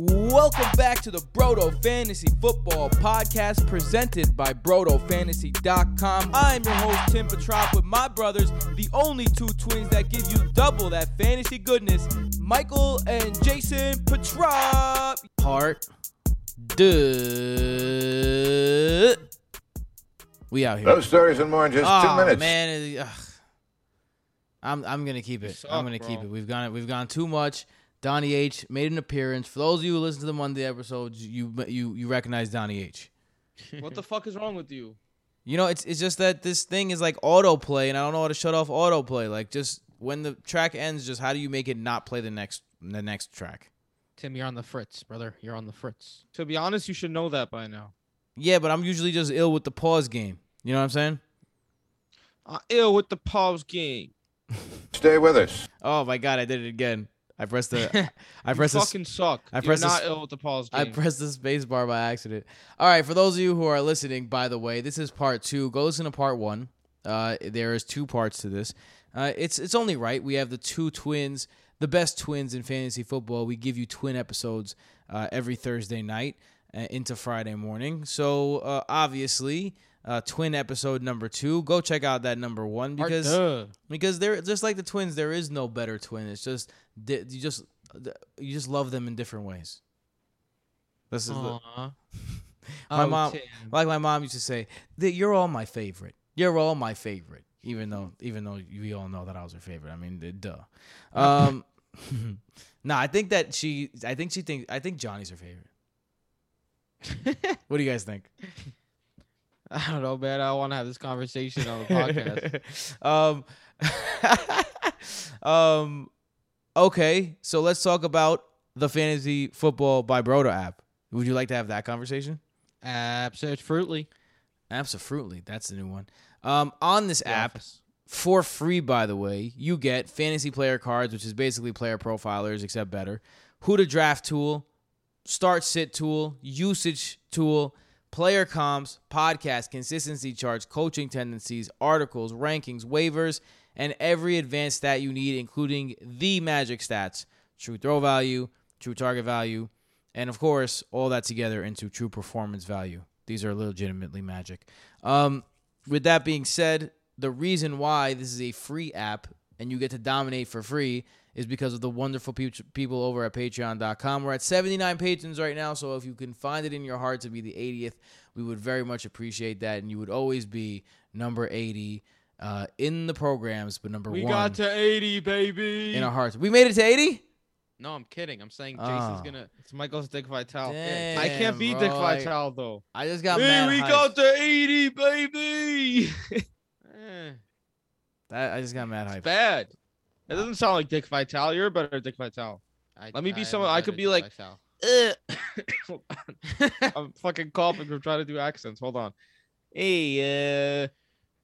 Welcome back to the Brodo Fantasy Football Podcast presented by BrodoFantasy.com. I'm your host, Tim Petrop, with my brothers, the only two twins that give you double that fantasy goodness, Michael and Jason Petrop. Part duh. We out here. Those stories and more in just two Oh, minutes. man, ugh. I'm I'm gonna keep it. suck, I'm gonna keep it. We've gone we've gone too much. Donnie H made an appearance. For those of you who listen to the Monday episodes, you you you recognize Donnie H. What the fuck is wrong with you? You know, it's it's just that this thing is like autoplay, and I don't know how to shut off autoplay. Like, just when the track ends, just how do you make it not play the next the next track? Tim, you're on the fritz, brother. You're on the fritz. To be honest, you should know that by now. Yeah, but I'm usually just ill with the pause game. You know what I'm saying? I'm ill with the pause game. Stay with us. Oh my god, I did it again. I pressed the I You pressed the fucking suck. I You're pressed not this- ill with the pause game. I pressed the space bar by accident. All right, for those of you who are listening, by the way, this is part two. Go listen to part one. Uh, there is two parts to this. Uh, it's it's only right. We have the two twins, the best twins in fantasy football. We give you twin episodes uh, every Thursday night uh, into Friday morning. So uh, obviously, uh, twin episode number two. Go check out that number one because because they're just like the twins. There is no better twin. It's just you just you just love them in different ways. This is the. My Oh, mom- Tim. like my mom used to say that you're all my favorite. You're all my favorite. Even though even though we all know that I was her favorite. I mean, duh. Um, nah, I think that she. I think she thinks. I think Johnny's her favorite. what do you guys think? I don't know, man. I want to have this conversation on the podcast. um, um, okay. So let's talk about the fantasy football by Brodo app. Would you like to have that conversation? Absolutely. Absolutely. That's the new one. Um, on this app, for free, by the way, you get fantasy player cards, which is basically player profilers, except better. Who to draft tool, start sit tool, usage tool, player comps, podcast, consistency charts, coaching tendencies, articles, rankings, waivers, and every advanced stat you need, including the magic stats, true throw value, true target value, and of course, all that together into true performance value. These are legitimately magic. Um, with that being said, the reason why this is a free app and you get to dominate for free is because of the wonderful pe- people over at patreon.com. We're at 79 patrons right now, so if you can find it in your heart to be the 80th, we would very much appreciate that. And you would always be number 80 uh, in the programs, but number we one We got to 80, baby. in our hearts. We made it to 80? No, I'm kidding. I'm saying Jason's Oh. gonna. it's Michael's Dick Vitale. Damn, I can't beat Dick bro, I- Vitale though. I just got hey, mad. we hyped. got to 80, baby. Eh, That, I just got mad it's hype. bad. It doesn't sound like Dick Vitale. You're a better Dick Vitale. I, Let me be I someone- I could be like- Vitale. Hold on. I'm fucking coughing from trying to do accents. Hold on. Hey, uh,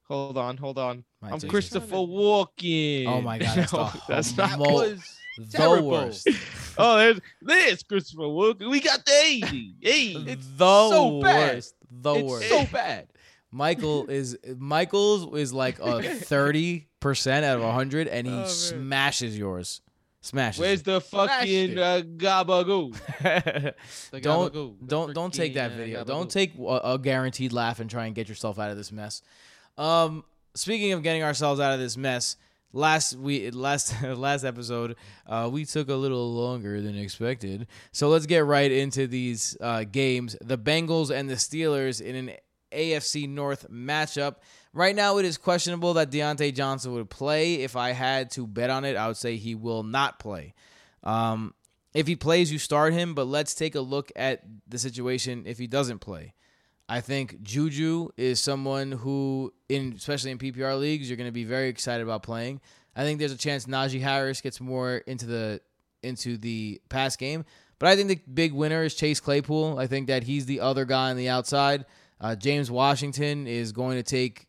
hold on, hold on. My I'm Jesus. Christopher Walken. Oh my God, that's No, that's not mo- what- The terrible. worst. Oh, there's there's Christopher Walken. We got the 80. Hey, it's the so bad. worst. The it's worst. so bad. Michael is Michael's is like a thirty percent out of hundred, and he Oh, smashes yours. Smashes. Where's it. the fucking it. uh, gabagoo? The don't gabagoo, the don't don't take that uh, video. gabagoo. Don't take a, a guaranteed laugh and try and get yourself out of this mess. Um, speaking of getting ourselves out of this mess, last we last last episode uh, we took a little longer than expected. So let's get right into these uh, games. The Bengals and the Steelers in an AFC North matchup. Right now, it is questionable that Diontae Johnson would play. If I had to bet on it, I would say he will not play. Um, if he plays, you start him, but let's take a look at the situation if he doesn't play. I think Juju is someone who, in especially in PPR leagues, you're going to be very excited about playing. I think there's a chance Najee Harris gets more into the into the pass game, but I think the big winner is Chase Claypool. I think that he's the other guy on the outside. Uh, James Washington is going to take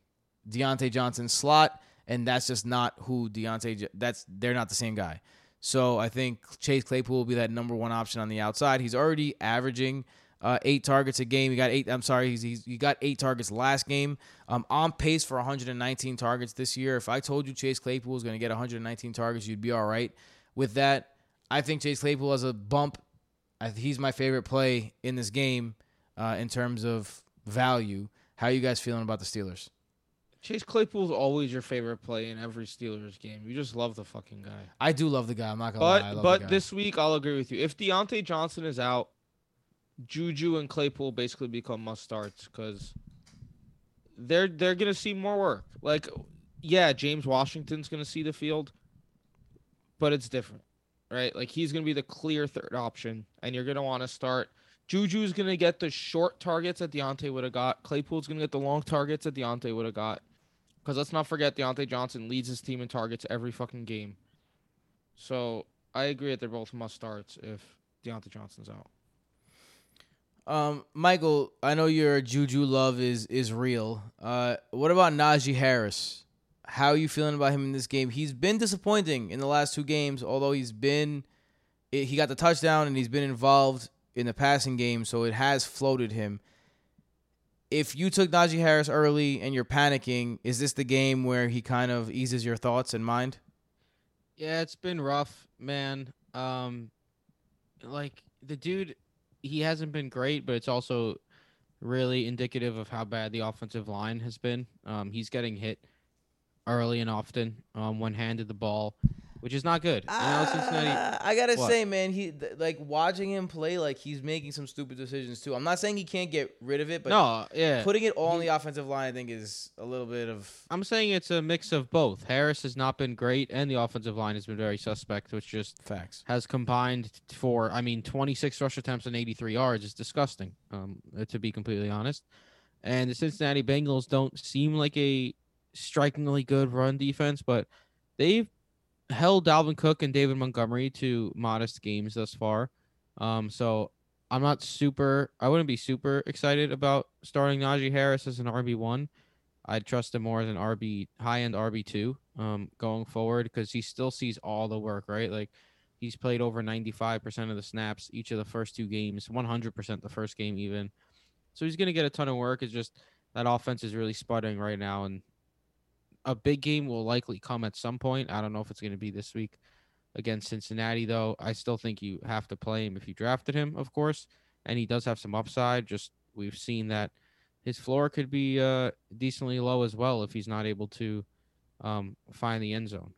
Diontae Johnson slot, and that's just not who Diontae. That's they're not the same guy. So I think Chase Claypool will be that number one option on the outside. He's already averaging uh, eight targets a game. He got eight. I'm sorry, he's, he's he got eight targets last game. Um, on pace for 119 targets this year. If I told you Chase Claypool was going to get 119 targets, you'd be all right with that. I think Chase Claypool has a bump I, he's my favorite play in this game uh, in terms of value. How are you guys feeling about the Steelers? Chase Claypool's always your favorite play in every Steelers game. You just love the fucking guy. I do love the guy. I'm not gonna lie. But love but this week I'll agree with you. If Diontae Johnson is out, Juju and Claypool basically become must starts because they're they're gonna see more work. Like, yeah, James Washington's gonna see the field, but it's different, right? Like he's gonna be the clear third option, and you're gonna want to start. Juju's gonna get the short targets that Diontae would have got. Claypool's gonna get the long targets that Diontae would have got. Because let's not forget, Diontae Johnson leads his team in targets every fucking game. So I agree that they're both must starts if Diontae Johnson's out. Um, Michael, I know your Juju love is is real. Uh, what about Najee Harris? How are you feeling about him in this game? He's been disappointing in the last two games, although he's been he got the touchdown and he's been involved in the passing game, so it has floated him. If you took Najee Harris early and you're panicking, is this the game where he kind of eases your thoughts and mind? Yeah, it's been rough, man. Um, like the dude, he hasn't been great, but it's also really indicative of how bad the offensive line has been. Um, he's getting hit early and often um, when handed the ball, which is not good. Know, Cincinnati. Uh, I gotta What? say, man, he th- like watching him play, like he's making some stupid decisions too. I'm not saying he can't get rid of it, but no, yeah. putting it all on the offensive line, I think, is a little bit of I'm saying it's a mix of both. Harris has not been great, and the offensive line has been very suspect, which just facts. has combined for, I mean, 26 rush attempts and 83 yards is disgusting, um, uh, to be completely honest. And the Cincinnati Bengals don't seem like a strikingly good run defense, but they've held Dalvin Cook and David Montgomery to modest games thus far. Um, so I'm not super, I wouldn't be super excited about starting Najee Harris as an RB1. I'd trust him more as an RB, high end RB2 um, going forward because he still sees all the work, right? Like, He's played over 95% of the snaps each of the first two games, 100% the first game even. So he's going to get a ton of work. It's just that offense is really sputtering right now and a big game will likely come at some point. I don't know if it's going to be this week against Cincinnati though. I still think you have to play him if you drafted him, of course, and he does have some upside. Just we've seen that his floor could be uh, decently low as well if he's not able to um, find the end zone.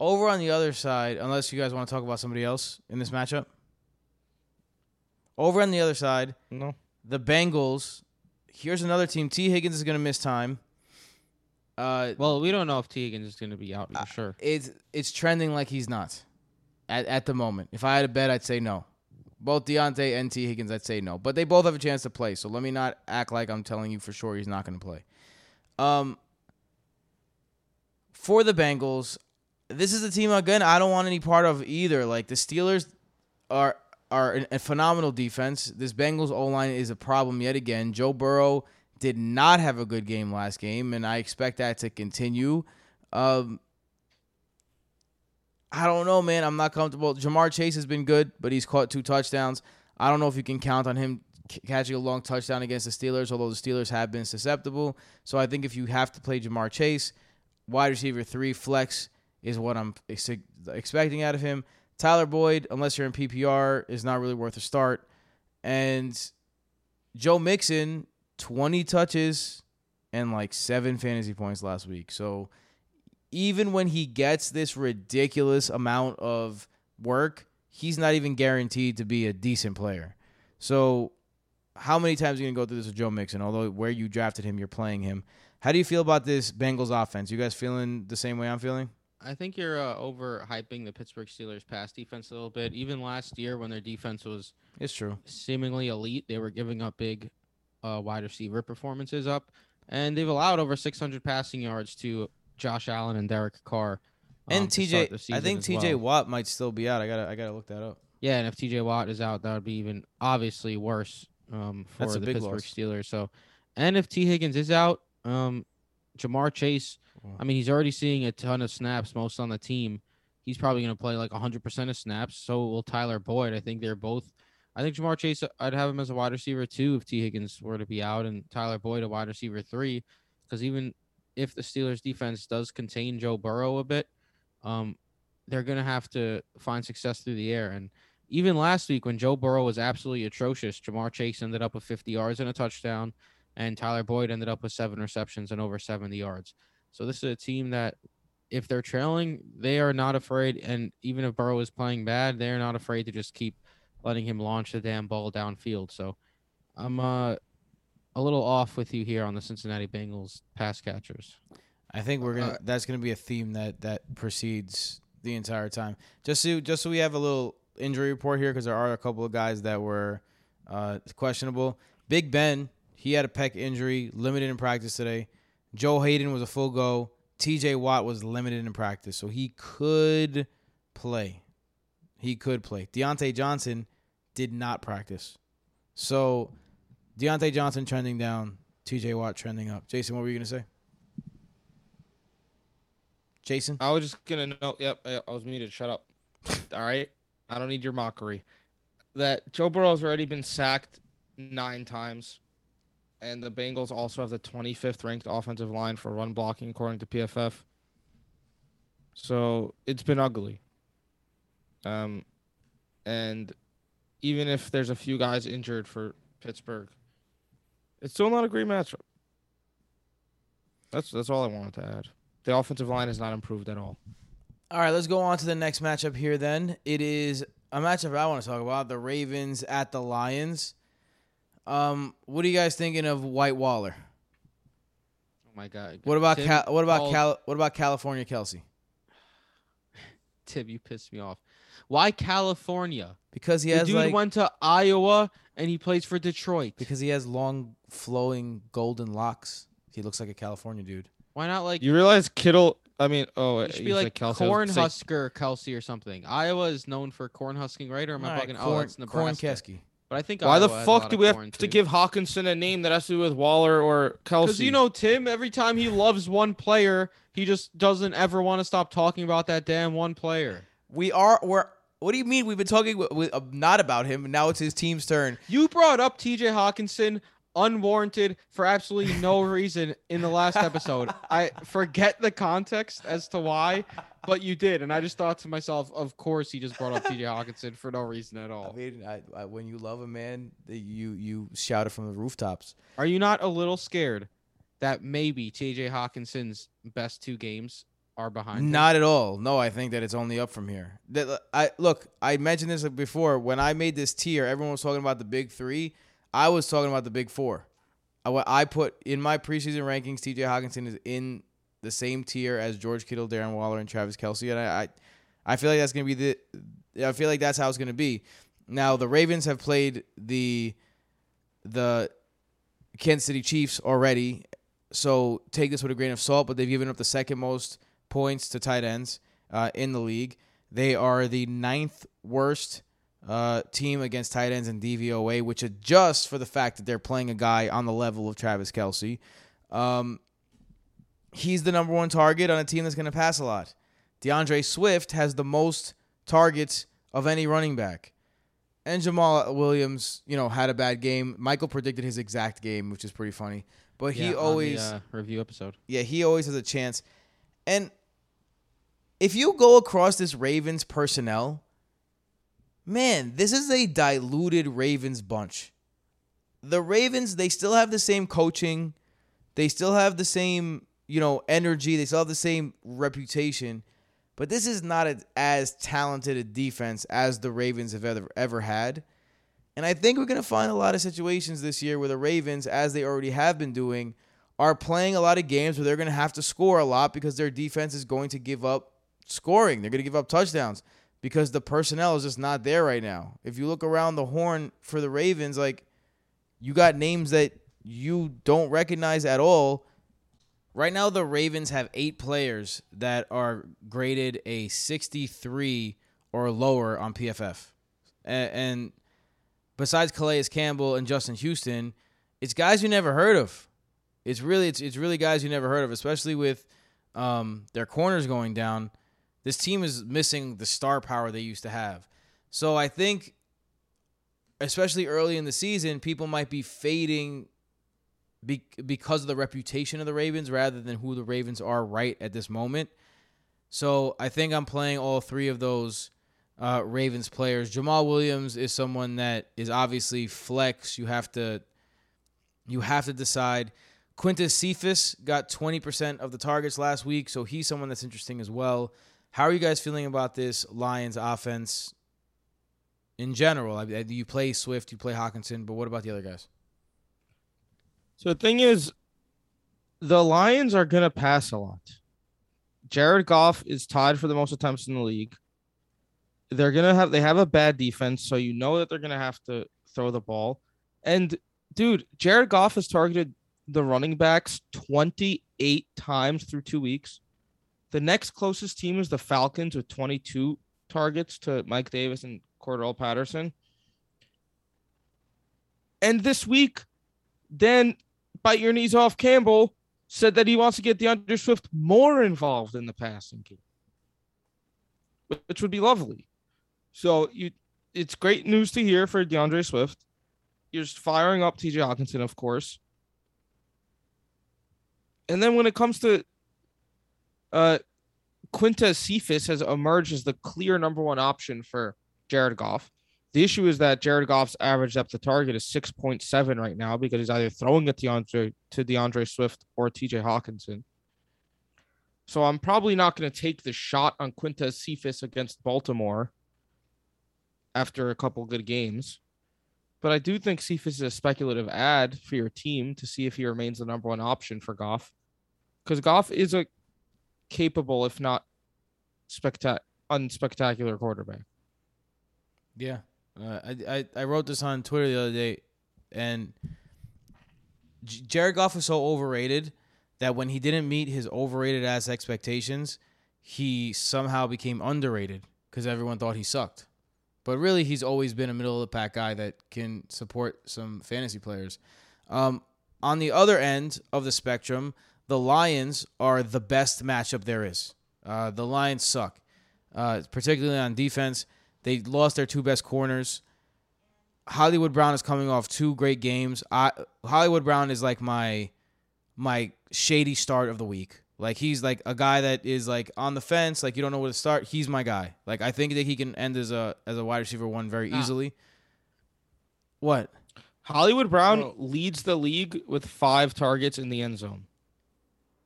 Over on the other side, unless you guys want to talk about somebody else in this matchup. Over on the other side, No. the Bengals. Here's another team. Tee Higgins is going to miss time. Uh, Well, we don't know if Tee Higgins is going to be out for Uh, sure. it's it's trending like he's not at at the moment. If I had a bet, I'd say no. Both Diontae and Tee Higgins, I'd say no. But they both have a chance to play. So let me not act like I'm telling you for sure he's not going to play. Um, for the Bengals, this is a team again I don't want any part of either. Like the Steelers are are a phenomenal defense. This Bengals O line is a problem yet again. Joe Burrow did not have a good game last game, and I expect that to continue. Um, I don't know, man. I'm not comfortable. Ja'Marr Chase has been good, but he's caught two touchdowns. I don't know if you can count on him catching a long touchdown against the Steelers, although the Steelers have been susceptible. So I think if you have to play Ja'Marr Chase, wide receiver three flex is what I'm ex- expecting out of him. Tyler Boyd, unless you're in PPR, is not really worth a start. And Joe Mixon, 20 touches and like seven fantasy points last week. So even when he gets this ridiculous amount of work, he's not even guaranteed to be a decent player. So how many times are you going to go through this with Joe Mixon? Although where you drafted him, you're playing him. How do you feel about this Bengals offense? You guys feeling the same way I'm feeling? I think you're uh, overhyping the Pittsburgh Steelers pass defense a little bit. Even last year, when their defense was It's true. seemingly elite, they were giving up big uh, wide receiver performances up, and they've allowed over 600 passing yards to Josh Allen and Derek Carr. um, and TJ, I think TJ well. Watt might still be out. I gotta, I gotta look that up. Yeah, and if TJ Watt is out, that would be even obviously worse um, for the Pittsburgh loss. Steelers. So, and if Tee Higgins is out, um, Ja'Marr Chase, Wow. I mean, he's already seeing a ton of snaps, most on the team. He's probably going to play like 100% of snaps. So will Tyler Boyd. I think they're both. I think Ja'Marr Chase, I'd have him as a wide receiver two if Tee Higgins were to be out, and Tyler Boyd a wide receiver three, because even if the Steelers defense does contain Joe Burrow a bit, um, they're going to have to find success through the air. And even last week when Joe Burrow was absolutely atrocious, Ja'Marr Chase ended up with 50 yards and a touchdown, and Tyler Boyd ended up with seven receptions and over 70 yards. So this is a team that, if they're trailing, they are not afraid. And even if Burrow is playing bad, they're not afraid to just keep letting him launch the damn ball downfield. So I'm uh, a little off with you here on the Cincinnati Bengals pass catchers. I think we're gonna. Uh, that's gonna be a theme that that proceeds the entire time. Just so just so we have a little injury report here because there are a couple of guys that were uh, questionable. Big Ben, he had a pec injury, limited in practice today. Joe Haden was a full go. T.J. Watt was limited in practice, so he could play. He could play. Diontae Johnson did not practice. So Diontae Johnson trending down, T.J. Watt trending up. Jason, what were you gonna say? Jason. I was just gonna know. Yep, I was muted. Shut up. All right, I don't need your mockery. That Joe Burrow's already been sacked nine times, and the Bengals also have the 25th ranked offensive line for run blocking according to PFF. So it's been ugly. Um, and even if there's a few guys injured for Pittsburgh, it's still not a great matchup. That's that's all I wanted to add. The offensive line has not improved at all. All right, let's go on to the next matchup here. Then it is a matchup I want to talk about: the Ravens at the Lions. Um, what are you guys thinking of White Waller? Oh my god. What about Tim Cal- what about Cal- what about California Kelce? Tim, you pissed me off. Why California? Because he the has dude like went to Iowa and he plays for Detroit. because he has long flowing golden locks. He looks like a California dude. Why not like You realize Kittle? I mean, oh, it should you be said like Kelce. I was gonna say- Cornhusker Kelce or something. Iowa is known for corn husking, right? Or am I All right, fucking? oh, corn, that's corn Nebraska. Kesky. But I think Why the Iowa has a fuck do we have corn, to too. give Hockenson a name that has to do with Waller or Kelce? Because you know Tim, every time he loves one player, he just doesn't ever want to stop talking about that damn one player. We are we're. What do you mean? We've been talking with, with, uh, not about him. and Now it's his team's turn. You brought up T.J. Hockenson unwarranted for absolutely no reason in the last episode. I forget the context as to why, but you did, and I just thought to myself, of course he just brought up T.J. Hockenson for no reason at I all. mean, I, I, when you love a man, you you shout it from the rooftops. Are you not a little scared that maybe T.J. Hockenson's best two games are behind? Not at all. No, I think that it's only up from here. That I look. I mentioned this before when I made this tier. Everyone was talking about the big three. I was talking about the big four. I, I put in my preseason rankings. T.J. Hockenson is in the same tier as George Kittle, Darren Waller, and Travis Kelce, and I, I, I feel like that's gonna be the. I feel like that's how it's gonna be. Now the Ravens have played the, the, Kansas City Chiefs already, so take this with a grain of salt. But they've given up the second most points to tight ends uh, in the league. They are the ninth worst uh, team against tight ends in DVOA, which adjusts for the fact that they're playing a guy on the level of Travis Kelce. Um, he's the number one target on a team that's going to pass a lot. D'Andre Swift has the most targets of any running back. And Jamaal Williams, you know, had a bad game. Michael predicted his exact game, which is pretty funny. But Yeah, he on the, always uh, review episode. yeah, he always has a chance. And if you go across this Ravens personnel, man, this is a diluted Ravens bunch. The Ravens, they still have the same coaching, they still have the same, you know, energy, they still have the same reputation. But this is not a, as talented a defense as the Ravens have ever ever had. And I think we're going to find a lot of situations this year where the Ravens, as they already have been doing, are playing a lot of games where they're going to have to score a lot because their defense is going to give up scoring. They're going to give up touchdowns because the personnel is just not there right now. If you look around the horn for the Ravens, like you got names that you don't recognize at all. Right now, the Ravens have eight players that are graded a 63 or lower on PFF. And, besides Calais Campbell and Justin Houston, it's guys you never heard of. It's really it's it's really guys you never heard of, especially with um, their corners going down. This team is missing the star power they used to have. So I think, especially early in the season, people might be fading be, because of the reputation of the Ravens rather than who the Ravens are right at this moment. So I think I'm playing all three of those uh, Ravens players. Jamaal Williams is someone that is obviously flex. You have to you have to decide. Quintez Cephus got 20% of the targets last week, so he's someone that's interesting as well. How are you guys feeling about this Lions offense in general? I, I- you play Swift, you play Hockenson, but what about the other guys? So the thing is, the Lions are gonna pass a lot. Jared Goff is tied for the most attempts in the league. They're gonna have they have a bad defense, so you know that they're gonna have to throw the ball. And dude, Jared Goff has targeted the running backs 28 times through two weeks. The next closest team is the Falcons with 22 targets to Mike Davis and Cordarrelle Patterson. And this week, then bite your knees off Campbell said that he wants to get D'Andre Swift more involved in the passing game, which would be lovely. So you, it's great news to hear for D'Andre Swift. You're firing up TJ Hockenson, of course. And then when it comes to uh Quintez Cephus has emerged as the clear number one option for Jared Goff. The issue is that Jared Goff's average depth of target is 6.7 right now because he's either throwing it D'Andre to D'Andre Swift or TJ Hockenson. So I'm probably not going to take the shot on Quintez Cephus against Baltimore after a couple good games. But I do think Cephus is a speculative ad for your team to see if he remains the number one option for Goff. Because Goff is a capable, if not spectac- unspectacular quarterback. Yeah, uh, I, I I wrote this on Twitter the other day, and J- Jared Goff was so overrated that when he didn't meet his overrated ass expectations, he somehow became underrated because everyone thought he sucked. But really, he's always been a middle of the pack guy that can support some fantasy players. Um, on the other end of the spectrum, the Lions are the best matchup there is. Uh, the Lions suck, uh, particularly on defense. They lost their two best corners. Hollywood Brown is coming off two great games. I, Hollywood Brown is like my my shady start of the week. Like he's like a guy that is like on the fence, like you don't know where to start. He's my guy. Like I think that he can end as a as a wide receiver one very Ah. easily. What? Hollywood Brown Bro. leads the league with five targets in the end zone.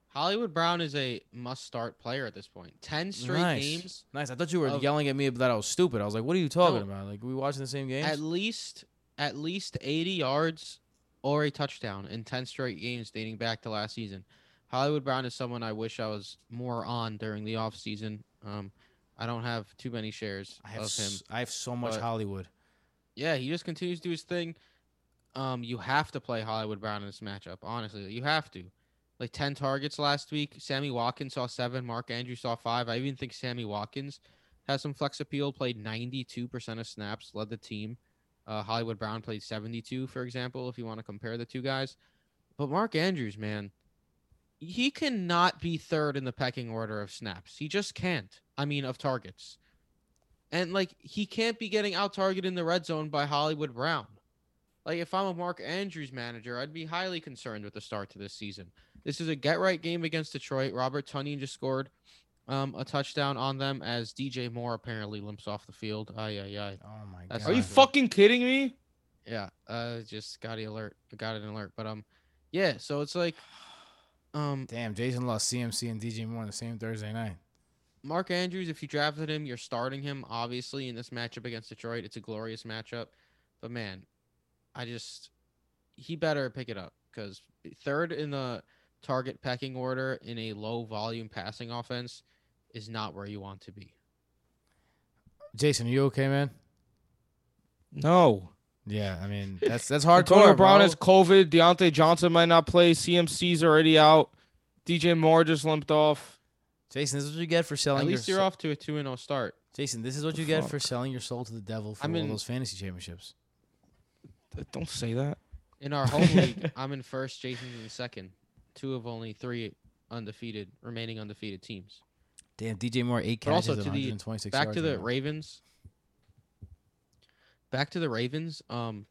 Hollywood Brown is a must-start player at this point. Ten straight Nice. games, Nice. I thought you were Of- yelling at me that I was stupid. I was like, "What are you talking No. about? Like, we watching the same game?" at least at least 80 yards or a touchdown in 10 straight games dating back to last season. Hollywood Brown is someone I wish I was more on during the offseason. Um, I don't have too many shares I have of him. s- I have so much Hollywood. Yeah, he just continues to do his thing. Um, you have to play Hollywood Brown in this matchup. Honestly, you have to. Like ten targets last week. Sammy Watkins saw seven. Mark Andrews saw five. I even think Sammy Watkins has some flex appeal. Played ninety-two percent of snaps, led the team. Uh, Hollywood Brown played seventy-two, for example. If you want to compare the two guys, but Mark Andrews, man, he cannot be third in the pecking order of snaps. He just can't. I mean, of targets. And like he can't be getting out targeted in the red zone by Hollywood Brown. Like if I'm a Mark Andrews manager, I'd be highly concerned with the start to this season. This is a get right game against Detroit. Robert Tunyon just scored um, a touchdown on them as DJ Moore apparently limps off the field. Ay ay ay. Oh my That's god! Are you good. fucking kidding me? Yeah, uh, just got the alert. I got an alert, but um, yeah. So it's like, um, Damn, Jason lost CMC and DJ Moore on the same Thursday night. Mark Andrews, if you drafted him, you're starting him, obviously, in this matchup against Detroit. It's a glorious matchup. But man, I just he better pick it up because third in the target pecking order in a low volume passing offense is not where you want to be. Jason, are you okay, man? No. Yeah, I mean that's that's hardcore. Antonio Brown bro. has COVID. Diontae Johnson might not play. CMC's already out. DJ Moore just limped off. Jason, this is what you get for selling. At least your you're sou- off to a 2 and zero start. Jason, this is what The you get for selling your soul to the devil for I'm all in- those fantasy championships. Don't say that. In our home league, I'm in first, Jason's in second. Two of only three undefeated, remaining undefeated teams. Damn, DJ Moore eight But also catches, to the- back to the now. Ravens. Back to the Ravens. Um,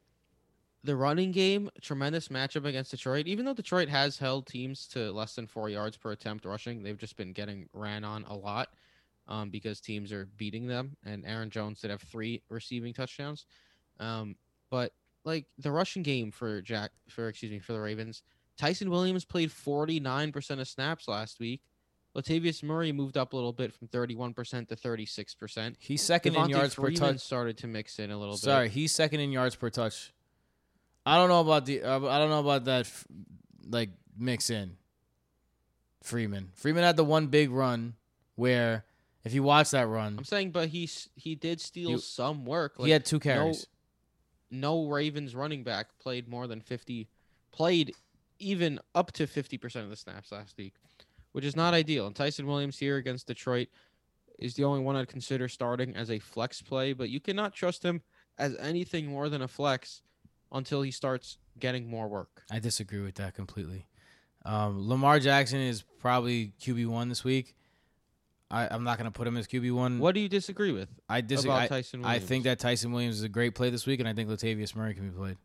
the running game, tremendous matchup against Detroit. Even though Detroit has held teams to less than four yards per attempt rushing, they've just been getting ran on a lot. um, because teams are beating them. And Aaron Jones did have three receiving touchdowns. Um, but like the rushing game for Jack, for excuse me, for the Ravens, Ty'Son Williams played 49% of snaps last week. Latavius Murray moved up a little bit from 31% to 36%. He's second in Devonta yards per Freeman touch. started to mix in a little Sorry, bit. he's second in yards per touch. I don't know about the. Uh, I don't know about that. Like mix in. Freeman. Freeman had the one big run where, if you watch that run, I'm saying, but he he did steal You- some work. he had two no- carries. no Ravens running back played more than 50 played even up to 50% of the snaps last week, which is not ideal. And Ty'Son Williams here against Detroit is the only one I'd consider starting as a flex play, but you cannot trust him as anything more than a flex until he starts getting more work. I disagree with that completely. Um, Lamar Jackson is probably QB one this week. I, I'm not going to put him as QB one. What do you disagree with I disagree. about I, Ty'Son I Williams? think that Ty'Son Williams is a great play this week, and I think Latavius Murray can be played.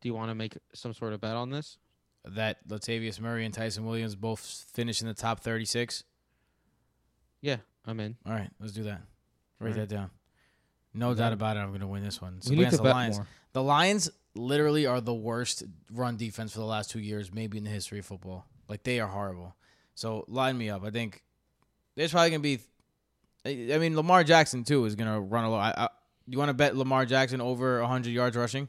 Do you want to make some sort of bet on this? That Latavius Murray and Ty'Son Williams both finish in the top 36. Yeah, I'm in. All right, let's do that. Write All right. that down. No We doubt about it. I'm going to win this one. It's We need to the bet Lions. more. The Lions literally are the worst run defense for the last two years, maybe in the history of football. Like they are horrible. So line me up. I think there's probably gonna be. I I mean, Lamar Jackson too is gonna run a lot. I, I, you want to bet Lamar Jackson over 100 yards rushing?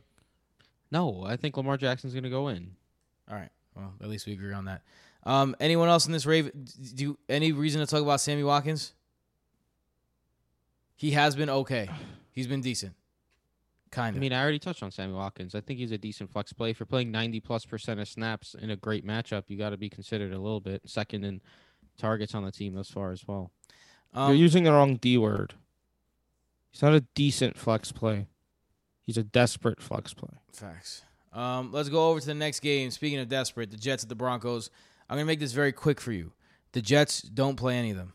No, I think Lamar Jackson's going to go in. All right. Well, at least we agree on that. Um, anyone else in this rave? Do you, any reason to talk about Sammy Watkins? He has been okay. He's been decent. Kind of. I mean, I already touched on Sammy Watkins. I think he's a decent flex play. If you're playing 90 plus percent of snaps in a great matchup, you got to be considered a little bit second in targets on the team thus far as well. You're um, using the wrong D word. He's not a decent flex play. He's a desperate flex play. Facts. Um, let's go over to the next game. Speaking of desperate, the Jets at the Broncos. I'm gonna make this very quick for you. The Jets don't play any of them.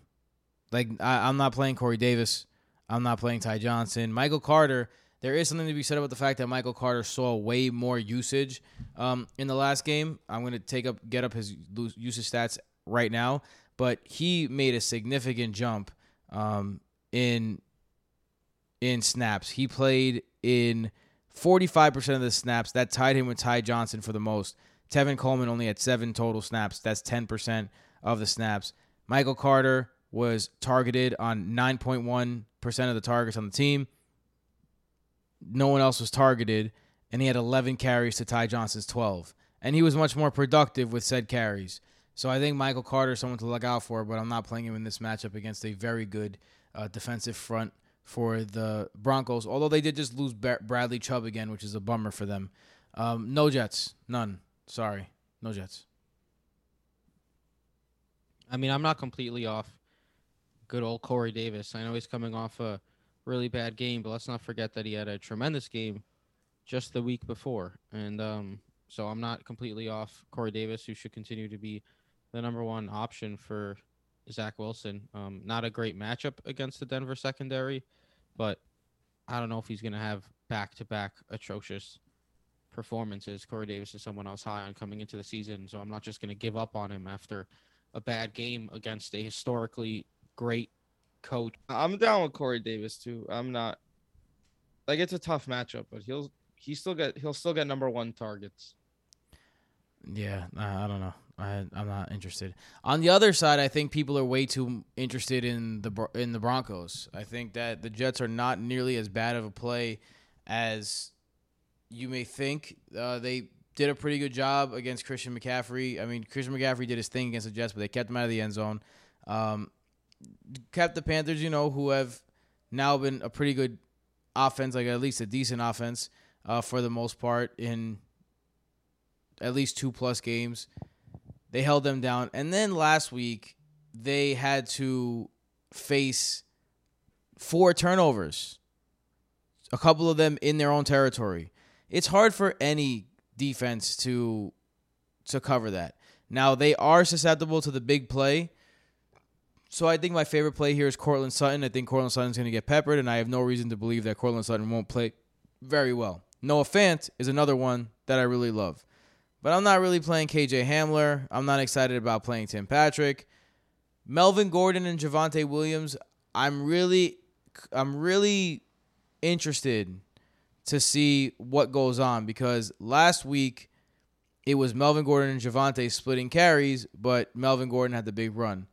Like I, I'm not playing Corey Davis. I'm not playing Ty Johnson. Michael Carter. There is something to be said about the fact that Michael Carter saw way more usage um, in the last game. I'm gonna take up get up his usage stats right now, but he made a significant jump um, in in snaps. He played in 45% of the snaps. That tied him with Ty Johnson for the most. Tevin Coleman only had seven total snaps. That's 10% of the snaps. Michael Carter was targeted on 9.1% of the targets on the team. No one else was targeted, and he had 11 carries to Ty Johnson's 12. And he was much more productive with said carries. So I think Michael Carter is someone to look out for, but I'm not playing him in this matchup against a very good uh, defensive front for the Broncos. Although they did just lose Ba- Bradley Chubb again, which is a bummer for them. Um, no Jets, none. Sorry, no Jets. I mean, I'm not completely off good old Corey Davis. I know he's coming off a really bad game, but let's not forget that he had a tremendous game just the week before. And um, so I'm not completely off Corey Davis, who should continue to be the number one option for Zach Wilson. Um, not a great matchup against the Denver secondary, but I don't know if he's going to have back to back atrocious performances. Corey Davis is someone I was high on coming into the season, so I'm not just going to give up on him after a bad game against a historically great coach. I'm down with Corey Davis too. I'm not like it's a tough matchup, but he'll he still get he'll still get number one targets. Yeah, I I don't know. I, I'm not interested. On the other side, I think people are way too interested in the in the Broncos. I think that the Jets are not nearly as bad of a play as you may think. Uh, they did a pretty good job against Christian McCaffrey. I mean, Christian McCaffrey did his thing against the Jets, but they kept him out of the end zone. Um, kept the Panthers, you know, who have now been a pretty good offense, like at least a decent offense uh, for the most part in at least two plus games. They held them down. And then last week, they had to face four turnovers, a couple of them in their own territory. It's hard for any defense to to cover that. Now they are susceptible to the big play. So I think my favorite play here is Courtland Sutton. I think Courtland Sutton's going to get peppered, and I have no reason to believe that Courtland Sutton won't play very well. Noah Fant is another one that I really love. But I'm not really playing KJ Hamler. I'm not excited about playing Tim Patrick. Melvin Gordon and Javonte Williams. I'm really, I'm really interested to see what goes on because last week it was Melvin Gordon and Javonte splitting carries, but Melvin Gordon had the big run.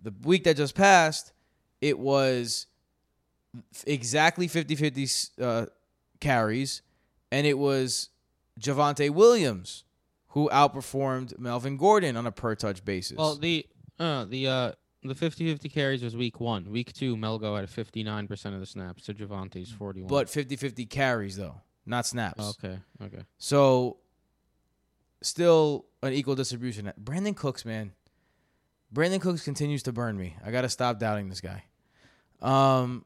The week that just passed, it was exactly 50 50 uh, carries, and it was Javonte Williams who outperformed Melvin Gordon on a per touch basis. Well, the uh the uh the 50-50 carries was week one. Week two, Melgo had 59% of the snaps to Javonte's 41. but 50 50 carries, though, not snaps. okay, okay. So, still an equal distribution. Brandin Cooks, man. Brandin Cooks continues to burn me. I got to stop doubting this guy. Um,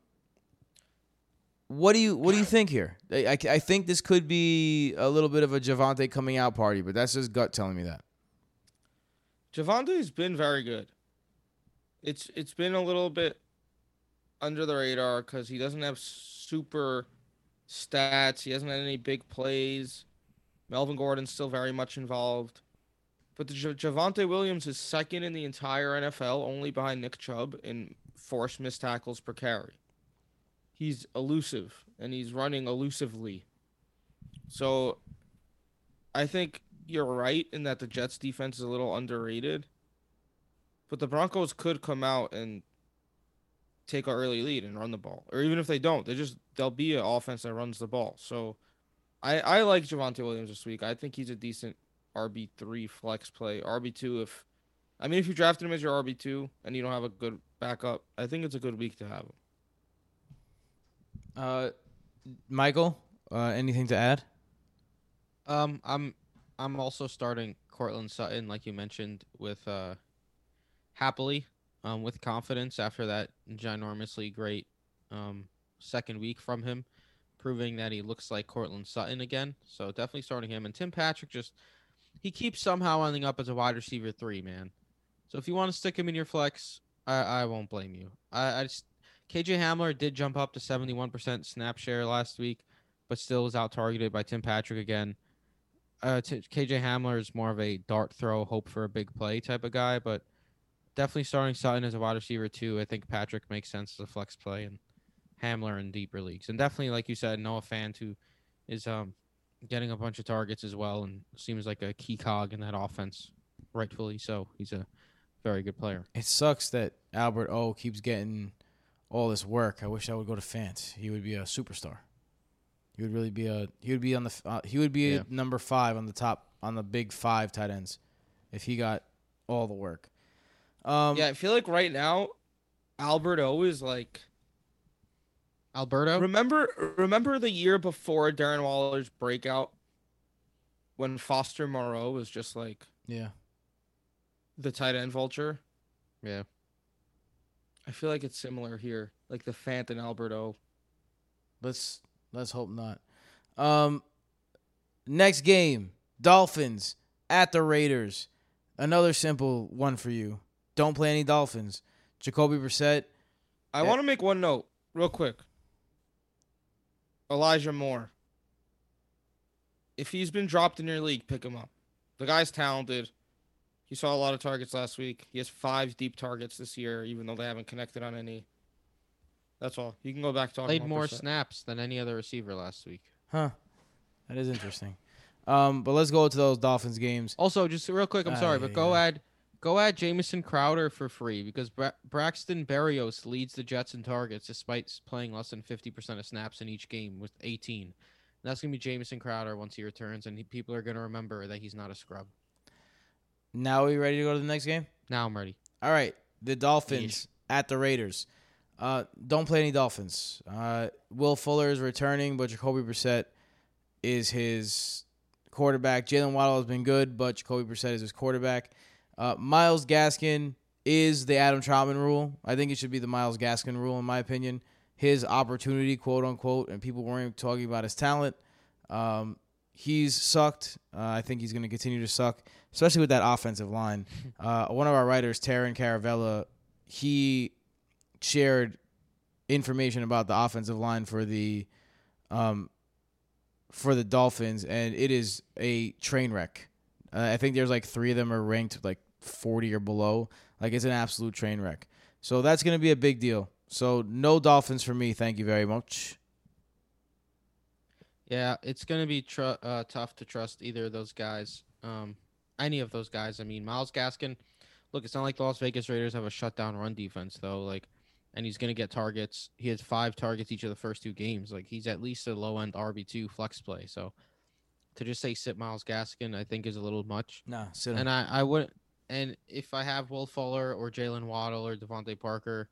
what do you what do you think here? I, I, I think this could be a little bit of a Javonte coming out party, but that's his gut telling me that. Javonte's been very good. It's it's been a little bit under the radar because he doesn't have super stats. He hasn't had any big plays. Melvin Gordon's still very much involved. But the J- Javonte Williams is second in the entire NFL, only behind Nick Chubb in forced missed tackles per carry. He's elusive and he's running elusively. So I think you're right in that the Jets defense is a little underrated. But the Broncos could come out and take an early lead and run the ball. Or even if they don't, they just they'll be an offense that runs the ball. So I I like Javonte Williams this week. I think he's a decent RB three flex play. RB two if I mean if you drafted him as your RB two and you don't have a good backup, I think it's a good week to have him. Uh, Michael, uh, anything to add? Um, I'm I'm also starting Courtland Sutton, like you mentioned, with uh, happily, um, with confidence after that ginormously great um second week from him, proving that he looks like Courtland Sutton again. So definitely starting him. And Tim Patrick just he keeps somehow ending up as a wide receiver three man. So if you want to stick him in your flex, I I won't blame you. I I just KJ Hamler did jump up to 71% snap share last week, but still was out targeted by Tim Patrick again. Uh, t- KJ Hamler is more of a dart throw, hope for a big play type of guy, but definitely starting Sutton as a wide receiver too. I think Patrick makes sense as a flex play and Hamler in deeper leagues, and definitely like you said, Noah Fant who is um getting a bunch of targets as well and seems like a key cog in that offense, rightfully so. He's a very good player. It sucks that Albert O keeps getting all this work. I wish I would go to Fant. He would be a superstar. He would really be a. He would be on the. Uh, he would be Yeah. number five on the top on the big five tight ends, if he got all the work. Um, yeah, I feel like right now, Alberto is like Alberto, Remember, remember the year before Darren Waller's breakout, when Foster Moreau was just like yeah. the tight end vulture. yeah, I feel like it's similar here, like the Fant and Alberto. Let's let's hope not. Um, next game, Dolphins at the Raiders. Another simple one for you. Don't play any Dolphins. Jacoby Brissett. I Yeah. want to make one note real quick. Elijah Moore. If he's been dropped in your league, pick him up. The guy's talented. He saw a lot of targets last week. He has five deep targets this year, even though they haven't connected on any. That's all. You can go back to played about more snaps than any other receiver last week. Huh. That is interesting. Um, but let's go to those Dolphins games. Also, just real quick, I'm sorry, Ay, but go ay. add go add Jamison Crowder for free because Bra- Braxton Berrios leads the Jets in targets despite playing less than 50% of snaps in each game with 18. And that's gonna be Jamison Crowder once he returns, and he, people are gonna remember that he's not a scrub. Now are we ready to go to the next game? Now I'm ready. All right. The Dolphins at the Raiders. Uh, don't play any Dolphins. Uh, Will Fuller is returning, but Jacoby Brissett is his quarterback. Jaylen Waddle has been good, but Jacoby Brissett is his quarterback. Uh, Myles Gaskin is the Adam Trautman rule. I think it should be the Myles Gaskin rule, in my opinion. His opportunity, quote unquote, and people weren't talking about his talent. Um, he's sucked. Uh, I think he's going to continue to suck, especially with that offensive line. Uh, one of our writers, Taryn Caravella, he shared information about the offensive line for the um, for the Dolphins, and it is a train wreck. Uh, I think there's like three of them are ranked like 40 or below. Like it's an absolute train wreck. So that's going to be a big deal. So no Dolphins for me. Thank you very much. Yeah, it's gonna be tr- uh, tough to trust either of those guys. Um, any of those guys. I mean, Myles Gaskin. Look, it's not like the Las Vegas Raiders have a shutdown run defense though. Like, and he's gonna get targets. He has five targets each of the first two games. Like, he's at least a low end RB two flex play. So, to just say sit Myles Gaskin, I think is a little much. Nah, sit him. And I, I would, and if I have Will Fuller or Jaylen Waddle or DeVante Parker,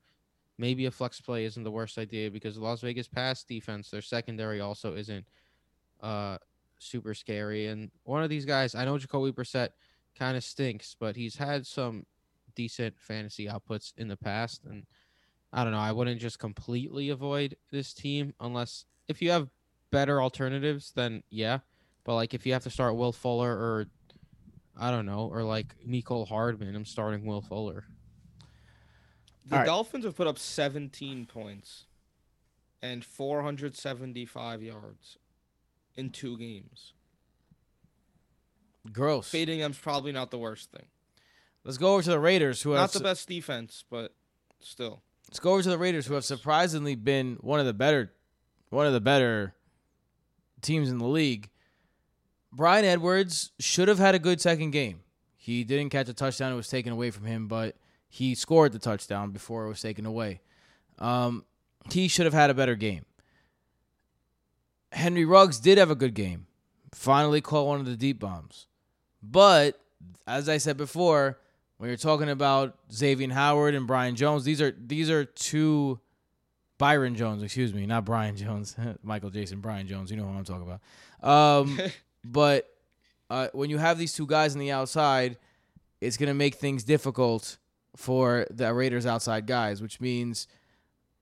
maybe a flex play isn't the worst idea because the Las Vegas pass defense, their secondary also isn't uh super scary. And one of these guys, I know Jacoby Brissett kind of stinks, but he's had some decent fantasy outputs in the past, and I don't know. I wouldn't just completely avoid this team unless if you have better alternatives, then yeah. But like if you have to start Will Fuller or I don't know, or like Mecole Hardman, I'm starting Will Fuller. The All right. Dolphins have put up 17 points and 475 yards in two games. Gross. Fading them's probably not the worst thing. Let's go over to the Raiders, who have Not the best defense, but still. let's go over to the Raiders, who have surprisingly been one of the better, one of the better teams in the league. Bryan Edwards should have had a good second game. He didn't catch a touchdown; it was taken away from him, but he scored the touchdown before it was taken away. Um, he should have had a better game. Henry Ruggs did have a good game. Finally caught one of the deep bombs. But as I said before, when you're talking about Xavier Howard and Brian Jones, these are these are two Byron Jones, excuse me, not Brian Jones, Michael Jason, Brian Jones. You know who I'm talking about. Um, but uh, when you have these two guys on the outside, it's going to make things difficult for the Raiders' outside guys, which means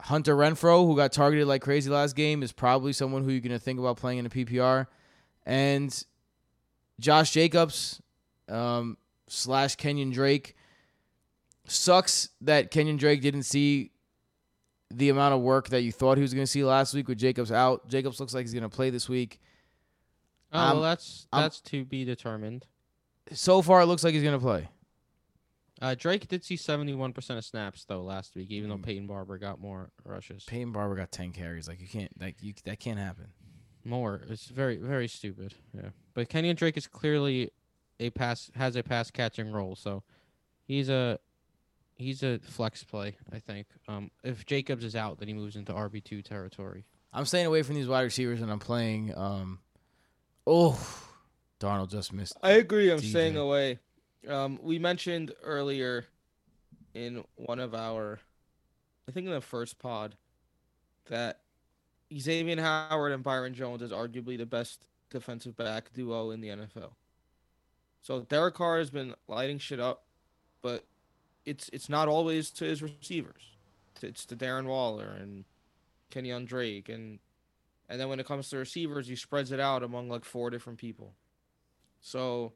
Hunter Renfrow, who got targeted like crazy last game, is probably someone who you're going to think about playing in a PPR, and Josh Jacobs um, slash Kenyan Drake. Sucks that Kenyan Drake didn't see the amount of work that you thought he was going to see last week with Jacobs out. Jacobs looks like he's going to play this week. Oh, I'm- well, that's I'm- that's to be determined. So far, it looks like he's going to play. Uh, Drake did see 71% of snaps though last week, even though Mm. Peyton Barber got more rushes. Peyton Barber got ten carries. Like you can't, like you, that can't happen. More. It's very very stupid. Yeah. But Kenyan Drake is clearly a pass has a pass catching role, so he's a he's a flex play. I think. Um, if Jacobs is out, then he moves into RB two territory. I'm staying away from these wide receivers, and I'm playing. Um, oh, Darnold just missed. I agree. I'm DJ. staying away. Um, we mentioned earlier in one of our, I think in the first pod, that Xavier Howard and Byron Jones is arguably the best defensive back duo in the NFL. So Derek Carr has been lighting shit up, but it's it's not always to his receivers. It's to Darren Waller and Kenyan Drake and and then when it comes to receivers, he spreads it out among like four different people. So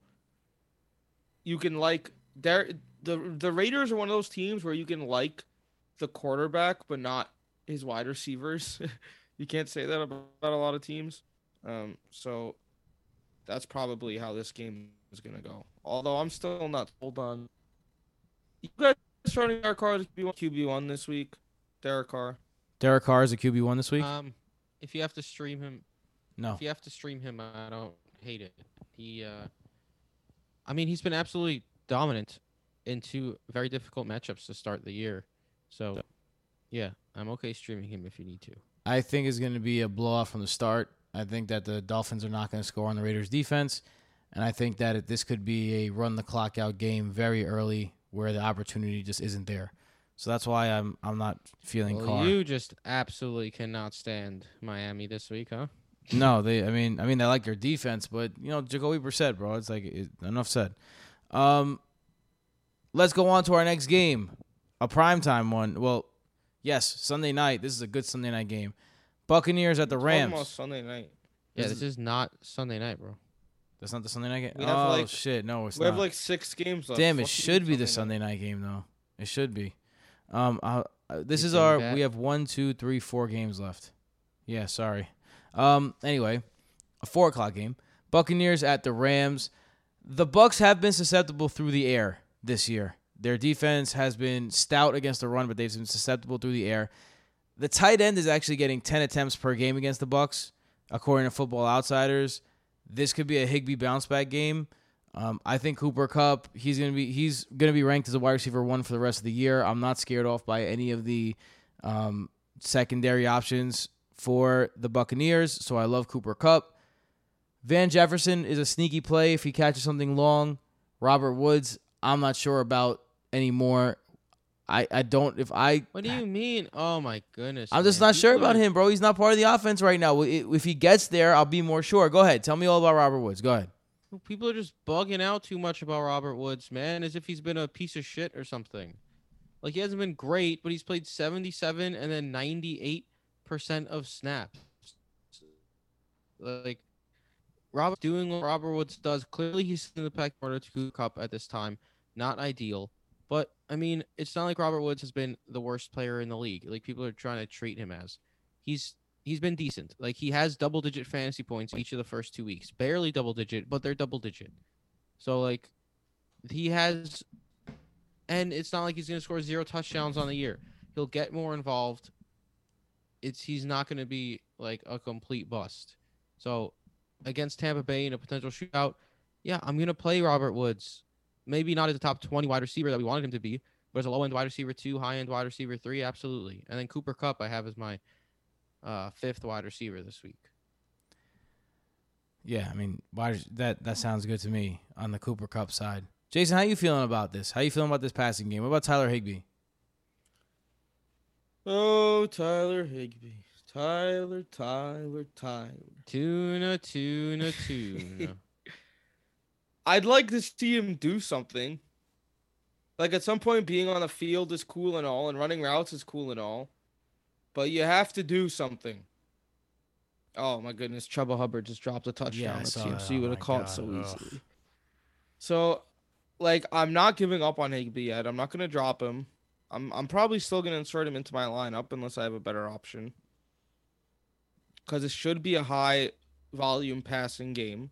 you can like there the the Raiders are one of those teams where you can like the quarterback but not his wide receivers. you can't say that about a lot of teams. Um, so that's probably how this game is gonna go. Although I'm still not sold on. You guys starting Derek Carr as QB one this week. Derek Carr. Derek Carr is a QB one this week. Um, if you have to stream him, no, if you have to stream him, I don't hate it. He, uh, I mean, he's been absolutely dominant in two very difficult matchups to start the year. So, yeah, I'm okay streaming him if you need to. I think it's going to be a blowout from the start. I think that the Dolphins are not going to score on the Raiders' defense, and I think that it, this could be a run the clock out game very early, where the opportunity just isn't there. So that's why I'm I'm not feeling Well, Carr. you just absolutely cannot stand Miami this week, huh? No, they. I mean, I mean, they like your defense, but you know, Jacoby Brissett, bro. It's like it, enough said. Um, let's go on to our next game, a primetime one. Well, yes, Sunday night. This is a good Sunday night game. Buccaneers at the Talking about Rams. Sunday night. Yeah, This this is not Sunday night, bro. That's not the Sunday night game. We oh like- shit, no, it's We not. have like six games left. Damn, it Fuck should be the Sunday Sunday night game though. It should be. Um, uh, this You is our. that? We have one, two, three, four games left. Yeah, sorry. Um, anyway, a four o'clock game. Buccaneers at the Rams. The Bucks have been susceptible through the air. this year. Their defense has been stout against the run, but they've been susceptible through the air. The tight end is actually getting 10 attempts per game against the Bucks, according to Football Outsiders. This could be a Higbee bounce back game. Um, I think Cooper Kupp, he's gonna be he's gonna be ranked as a wide receiver one for the rest of the year. I'm not scared off by any of the um, secondary options for the Buccaneers, so I love Cooper Kupp. Van Jefferson is a sneaky play if he catches something long. Robert Woods, I'm not sure about anymore. I, I don't if I What do you mean? Oh my goodness. I'm just man. not sure about him, bro. He's not part of the offense right now. If he gets there, I'll be more sure. Go ahead. Tell me all about Robert Woods. Go ahead. People are just bugging out too much about Robert Woods, man, as if he's been a piece of shit or something. Like he hasn't been great, but he's played 77 and then 98% of snaps. Like Robert doing what Robert Woods does. Clearly he's in the pack order to Kupp at this time. Not ideal. But I mean, it's not like Robert Woods has been the worst player in the league. Like people are trying to treat him as. He's he's been decent. Like he has double digit fantasy points each of the first two weeks. Barely double digit, but they're double digit. So like he has and it's not like he's gonna score zero touchdowns on the year. He'll get more involved. It's he's not gonna be like a complete bust. So against Tampa Bay in a potential shootout, yeah, I'm gonna play Robert Woods. Maybe not as a top 20 wide receiver that we wanted him to be, but as a low end wide receiver two, high end wide receiver three, absolutely. And then Cooper Kupp I have as my uh, fifth wide receiver this week. Yeah, I mean, that that sounds good to me on the Cooper Kupp side. Jason, how you feeling about this? How you feeling about this passing game? What about Tyler Higbee? Oh, Tyler Higbee. Tyler, Tyler, Tyler. Tuna, tuna, tuna. I'd like to see him do something. Like at some point, being on the field is cool and all, and running routes is cool and all, but you have to do something. Oh my goodness, Chuba Hubbard just dropped a touchdown. Yeah, I Let's saw see, that. so you Oh would have caught God, so ugh. easily. So, like, I'm not giving up on Higby yet. I'm not gonna drop him. I'm I'm probably still gonna insert him into my lineup unless I have a better option. Because it should be a high volume passing game.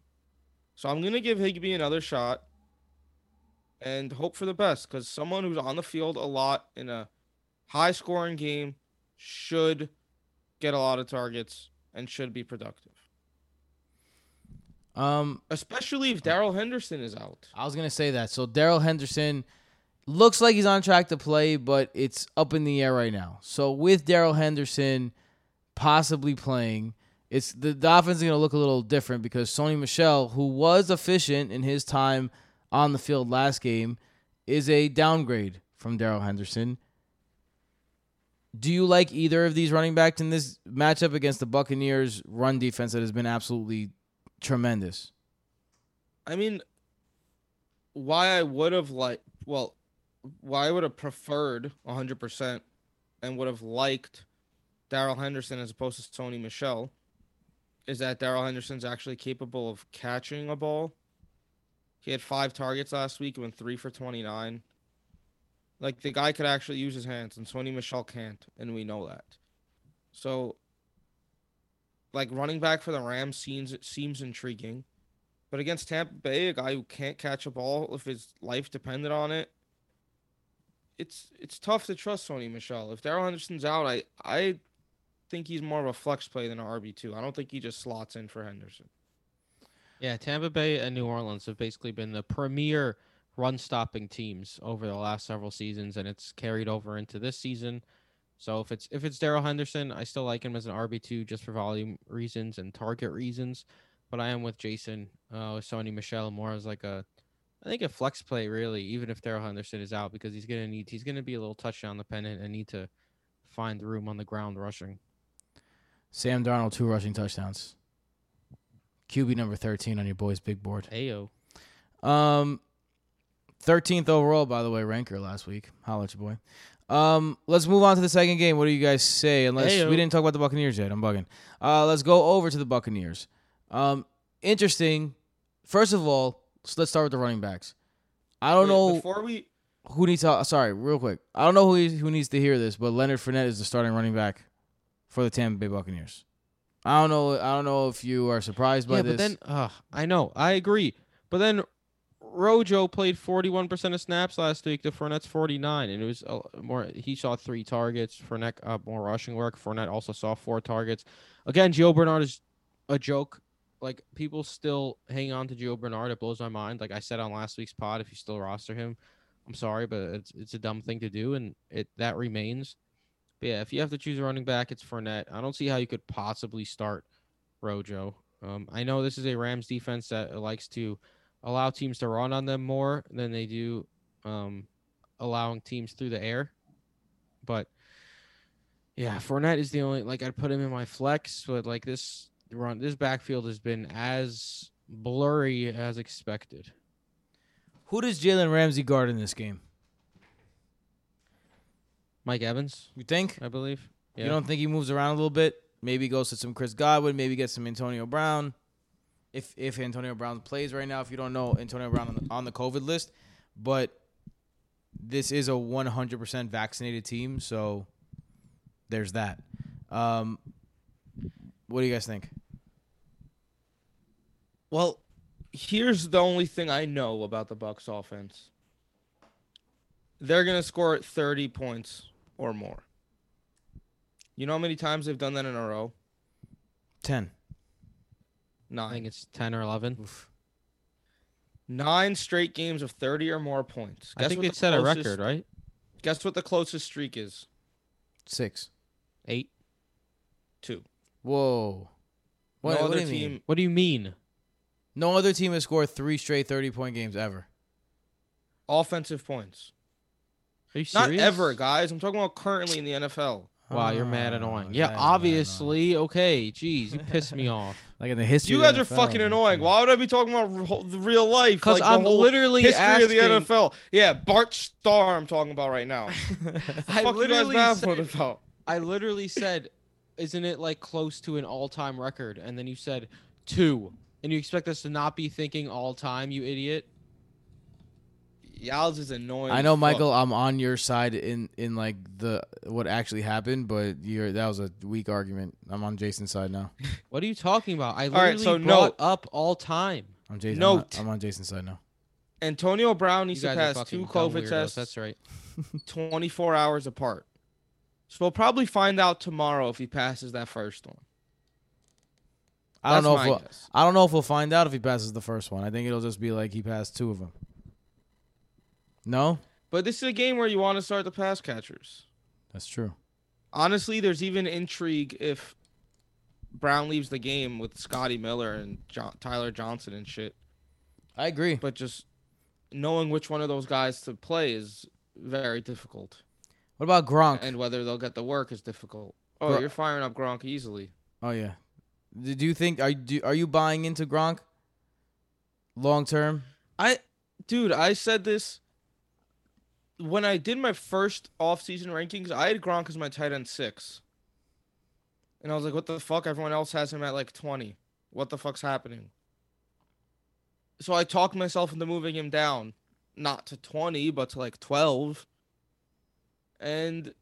So I'm gonna give Higbee another shot and hope for the best because someone who's on the field a lot in a high scoring game should get a lot of targets and should be productive. Um, Especially if Darrell Henderson is out. I was gonna say that. So Darrell Henderson looks like he's on track to play, but it's up in the air right now. So with Darrell Henderson possibly playing, it's the, the offense is gonna look a little different because Sony Michel, who was efficient in his time on the field last game, is a downgrade from Darrell Henderson. Do you like either of these running backs in this matchup against the Buccaneers run defense that has been absolutely tremendous? I mean, why I would have like, well, why I would have preferred 100% and would have liked Darrell Henderson as opposed to Sony Michel is that Darrell Henderson's actually capable of catching a ball. He had five targets last week went three for 29. Like the guy could actually use his hands, and Sony Michel can't, and we know that. So, like running back for the Rams seems seems intriguing. But against Tampa Bay, a guy who can't catch a ball if his life depended on it, it's it's tough to trust Sony Michel. If Darrell Henderson's out, I I think he's more of a flex play than an RB two. I don't think he just slots in for Henderson. Yeah, Tampa Bay and New Orleans have basically been the premier run stopping teams over the last several seasons, and it's carried over into this season. So if it's if it's Darrell Henderson, I still like him as an RB two just for volume reasons and target reasons. But I am with Jason uh, with Sony Michel more as like a, I think a flex play really, even if Darrell Henderson is out because he's gonna need he's gonna be a little touchdown dependent and need to find room on the ground rushing. Sam Darnold, two rushing touchdowns. QB number 13 on your boy's big board. Ayo. Um, 13th overall, by the way, ranker last week. Holla at your boy. Um, let's move on to the second game. What do you guys say? Unless Heyo. we didn't talk about the Buccaneers yet. I'm bugging. Uh, let's go over to the Buccaneers. Um, interesting. First of all, so let's start with the running backs. I don't Wait, know before we who needs to. Sorry, real quick. I don't know who who needs to hear this, but Leonard Fournette is the starting running back for the Tampa Bay Buccaneers. I don't know. I don't know if you are surprised by yeah, this. but then uh, I know I agree, but then Rojo played 41% of snaps last week to Fournette's 49, and it was uh, more. He saw three targets. Fournette uh, more rushing work. Fournette also saw four targets. Again, Gio Bernard is a joke. Like people still hang on to Gio Bernard. It blows my mind. Like I said on last week's pod, if you still roster him, I'm sorry, but it's it's a dumb thing to do, and it that remains. But yeah, if you have to choose a running back, it's Fournette. I don't see how you could possibly start Rojo. Um, I know this is a Rams defense that likes to allow teams to run on them more than they do um, allowing teams through the air. But yeah, Fournette is the only like I'd put him in my flex, but like this run, this backfield has been as blurry as expected. Who does Jalen Ramsey guard in this game? Mike Evans, You think? I believe. Yeah. You don't think he moves around a little bit? Maybe goes to some Chris Godwin. Maybe gets some Antonio Brown. If if Antonio Brown plays right now, if you don't know Antonio Brown on the, on the COVID list, but this is a 100% vaccinated team, so there's that. Um, what do you guys think? Well, here's the only thing I know about the Bucks offense. They're gonna score 30 points or more. You know how many times they've done that in a row? Ten. I Nine. think it's ten or eleven. Oof. Nine straight games of 30 or more points. I think what they the set a record, right? Guess what the closest streak is? Six. Eight. Two. Whoa. What, no what other do you team. mean? What do you mean? No other team has scored three straight 30 point games ever. Offensive points. Are you serious? Not serious? ever, guys. I'm talking about currently in the NFL. Wow, you're mad Oh, annoying. that Yeah, mad obviously. Okay, jeez, you pissed me off. Like in the history You of guys the are NFL. fucking annoying. Why would I be talking about the real life? Because like I'm whole literally history asking. of the NFL. Yeah, Bart Starr. I'm talking about right now. I Fuck you guys literally said- I literally said, "Isn't it like close to an all-time record?" And then you said two, and you expect us to not be thinking all-time, you idiot. Yals is annoying. I know, fuck. Michael. I'm on your side in in like the what actually happened, but you're that was a weak argument. I'm on Jason's side now. What are you talking about? I right, literally so brought note. up all-time. I'm Jason. Note. I'm, on, I'm on Jason's side now. Antonio Brown You needs to pass two COVID weirdos, tests That's right. 24 hours apart. So we'll probably find out tomorrow if he passes that first one. I don't That's know if we'll, guess. I don't know if we'll find out if he passes the first one. I think it'll just be like he passed two of them. No, But this is a game where you want to start the pass catchers. that's true. Honestly, there's even intrigue if Brown leaves the game with Scotty Miller and Tyler Johnson and shit. I agree. But just knowing which one of those guys to play is very difficult. What about Gronk? And whether they'll get the work is difficult. Oh, you're firing up Gronk easily. oh yeah. Did you think are you are you buying into Gronk? Long term. I, dude, I said this when I did my first offseason rankings. I had Gronk as my tight end six, and I was like, "What the fuck?" Everyone else has him at like twenty. What the fuck's happening? So I talked myself into moving him down, not to twenty, but to like twelve. And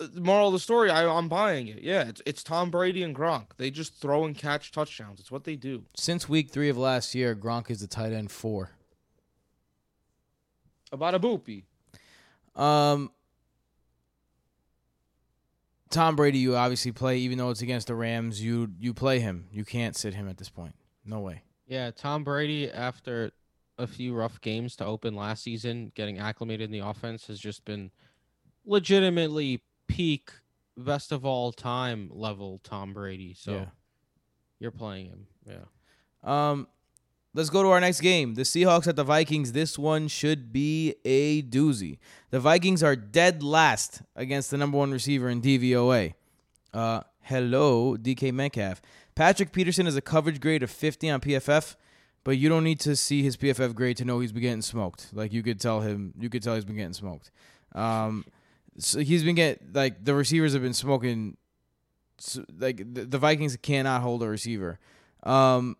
uh, the moral of the story, I, I'm buying it. Yeah, it's it's Tom Brady and Gronk. They just throw and catch touchdowns. It's what they do. Since week three of last year, Gronk is the tight end four. About a boopy. Um, Tom Brady, you obviously play, even though it's against the Rams. You you play him. You can't sit him at this point. No way. Yeah, Tom Brady, after a few rough games to open last season, getting acclimated in the offense has just been legitimately peak best of all time level Tom Brady. So Yeah. you're playing him. Yeah. Um, let's go to our next game. The Seahawks at the Vikings. This one should be a doozy. The Vikings are dead last against the number one receiver in DVOA. Uh, hello, DK Metcalf. Patrick Peterson is a coverage grade of 50 on PFF, but you don't need to see his PFF grade to know he's been getting smoked. Like you could tell him, you could tell he's been getting smoked. Um, so he's been getting like the receivers have been smoking. s like the, the Vikings cannot hold a receiver. Um,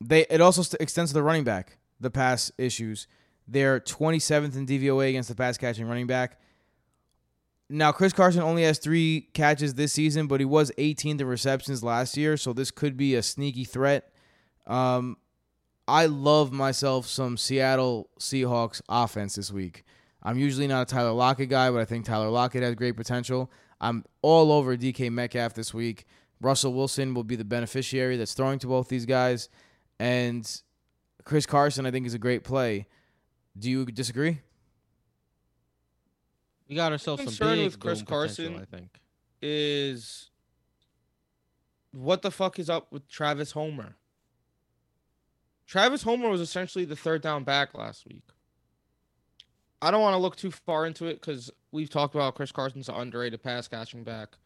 they it also st- extends to the running back. The pass issues. They're 27th in DVOA against the pass catching running back. Now Chris Carson only has three catches this season, but he was 18th in receptions last year, so this could be a sneaky threat. Um, I love myself some Seattle Seahawks offense this week. I'm usually not a Tyler Lockett guy, but I think Tyler Lockett has great potential. I'm all over DK Metcalf this week. Russell Wilson will be the beneficiary that's throwing to both these guys. And Chris Carson, I think, is a great play. Do you disagree? We got ourselves some concern big with Chris Carson- I think. is what the fuck is up with Travis Homer? Travis Homer was essentially the third down back last week. I don't want to look too far into it because we've talked about Chris Carson's underrated pass catching back,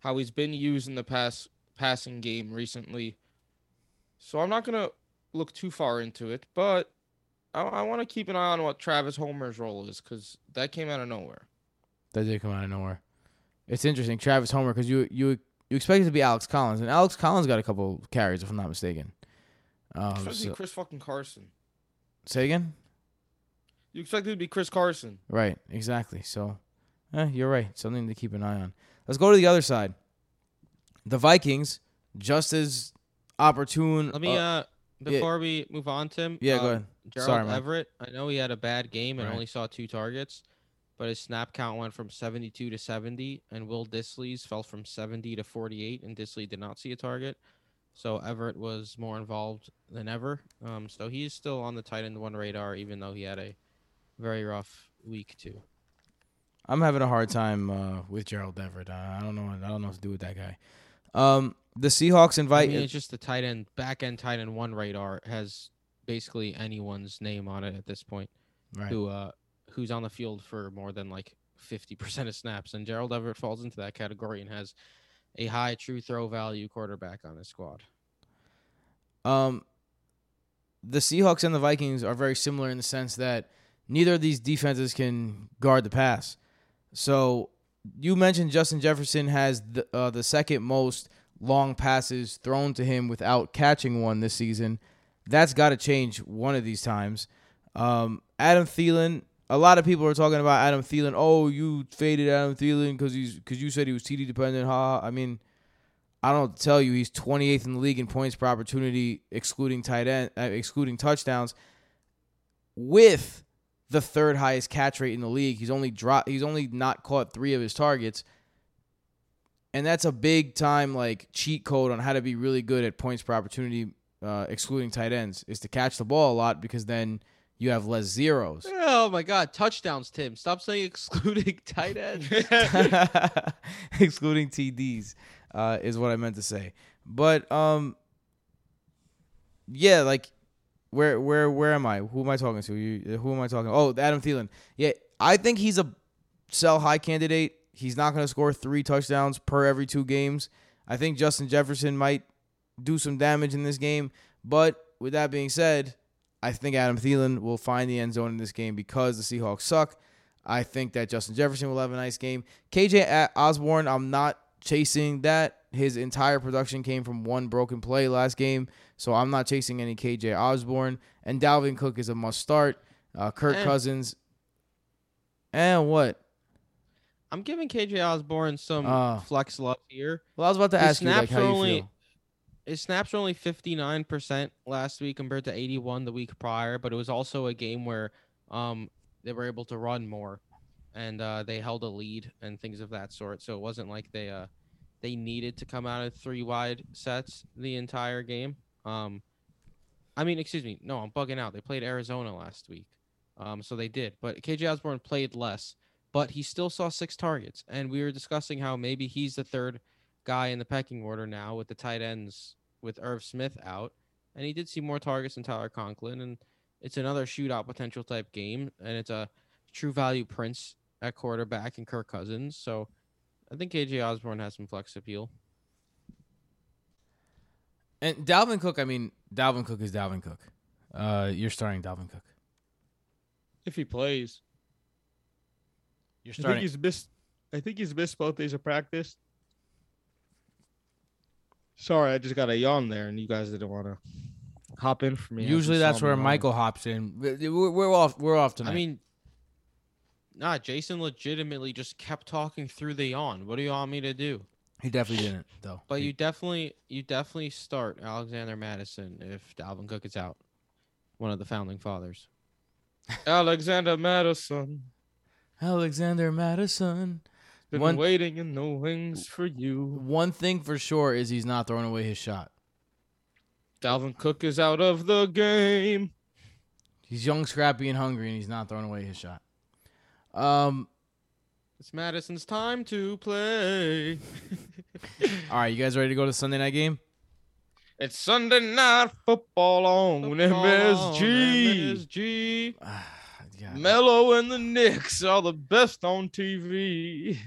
how he's been used in the pass passing game recently. So I'm not gonna look too far into it, but I, I want to keep an eye on what Travis Homer's role is because that came out of nowhere. That did come out of nowhere. It's interesting, Travis Homer, because you you you expect it to be Alex Collins, and Alex Collins got a couple carries, if I'm not mistaken. Um, Expect it to be so- Chris fucking Carson. say again. You expect it to be Chris Carson. Right, exactly. So, eh, you're right. Something to keep an eye on. Let's go to the other side. The Vikings, just as opportune. Let me uh, uh before we move on, Tim. yeah, uh, go ahead. Gerald Sorry. Everett. I know he had a bad game and Right. only saw two targets, but his snap count went from 72 to 70, and Will Dissly's fell from 70 to 48, and Dissly did not see a target. So Everett was more involved than ever. Um, so he's still on the tight end one radar, even though he had a very rough week too. I'm having a hard time uh, with Gerald Everett. I I don't know. I don't know what to do with that guy. Um, the Seahawks I invite. mean, it's just the tight end, back end tight end one radar has basically anyone's name on it at this point. right. who uh who's on the field for more than like 50% of snaps and Gerald Everett falls into that category and has a high true throw value quarterback on his squad. Um, the Seahawks and the Vikings are very similar in the sense that neither of these defenses can guard the pass. So you mentioned Justin Jefferson has the uh, the second most long passes thrown to him without catching one this season. That's got to change one of these times. Um, Adam Thielen. A lot of people are talking about Adam Thielen. Oh, you faded Adam Thielen because he's because you said he was TD dependent. Ha! I mean, I don't tell you. He's 28th in the league in points per opportunity, excluding tight end, uh, excluding touchdowns. With the third highest catch rate in the league, he's only dropped. He's only not caught three of his targets, and that's a big time like cheat code on how to be really good at points per opportunity, uh, excluding tight ends, is to catch the ball a lot because then you have less zeros. Oh my god, touchdowns, Tim. Stop saying excluding tight ends. excluding TDs, uh, is what I meant to say. But um, yeah, like where where where am I? Who am I talking to? You, who am I talking? Oh, Adam Thielen. Yeah, I think he's a sell high candidate. He's not going to score three touchdowns per every two games. I think Justin Jefferson might do some damage in this game. But with that being said, I think Adam Thielen will find the end zone in this game because the Seahawks suck. I think that Justin Jefferson will have a nice game. KJ Osborn, I'm not chasing that. His entire production came from one broken play last game, so I'm not chasing any KJ Osborn. And Dalvin Cook is a must start. Uh, Kirk Eh. Cousins. And what? I'm giving KJ Osborn some Ah. flex love here. Well, I was about to His ask you like how you only- feel. His snaps were only 59% last week compared to 81 the week prior, but it was also a game where um they were able to run more and uh, they held a lead and things of that sort. So it wasn't like they uh they needed to come out of three wide sets the entire game. Um I mean, excuse me, no, I'm bugging out. They played Arizona last week. Um so they did, but KJ Osborn played less, but he still saw six targets and we were discussing how maybe he's the third guy in the pecking order now with the tight ends with Irv Smith out. And he did see more targets than Tyler Conklin. And it's another shootout potential type game. And it's a true value Prince at quarterback and Kirk Cousins. So I think KJ Osborn has some flex appeal. And Dalvin Cook, I mean, Dalvin Cook is Dalvin Cook. Uh, you're starting Dalvin Cook. If he plays, You're starting. I think starting. he's missed. I think he's missed both days of practice. Sorry, I just got a yawn there, and you guys didn't want to hop in for me. Usually that's where yawn. Michael hops in. We're, we're off. We're off tonight. I mean, nah, Jason legitimately just kept talking through the yawn. What do you want me to do? He definitely didn't though. But He- you definitely you definitely start Alexander Mattison if Dalvin Cook is out. One of the founding fathers. Alexander Mattison. Alexander Mattison. Been One- waiting in the wings for you. One thing for sure is he's not throwing away his shot. Dalvin Cook is out of the game. He's young, scrappy, and hungry, and he's not throwing away his shot. Um. It's Mattison's time to play. All right, you guys ready to go to the Sunday night game? It's Sunday night football on MSG. MSG. Yeah. Mello and the Knicks are the best on TV.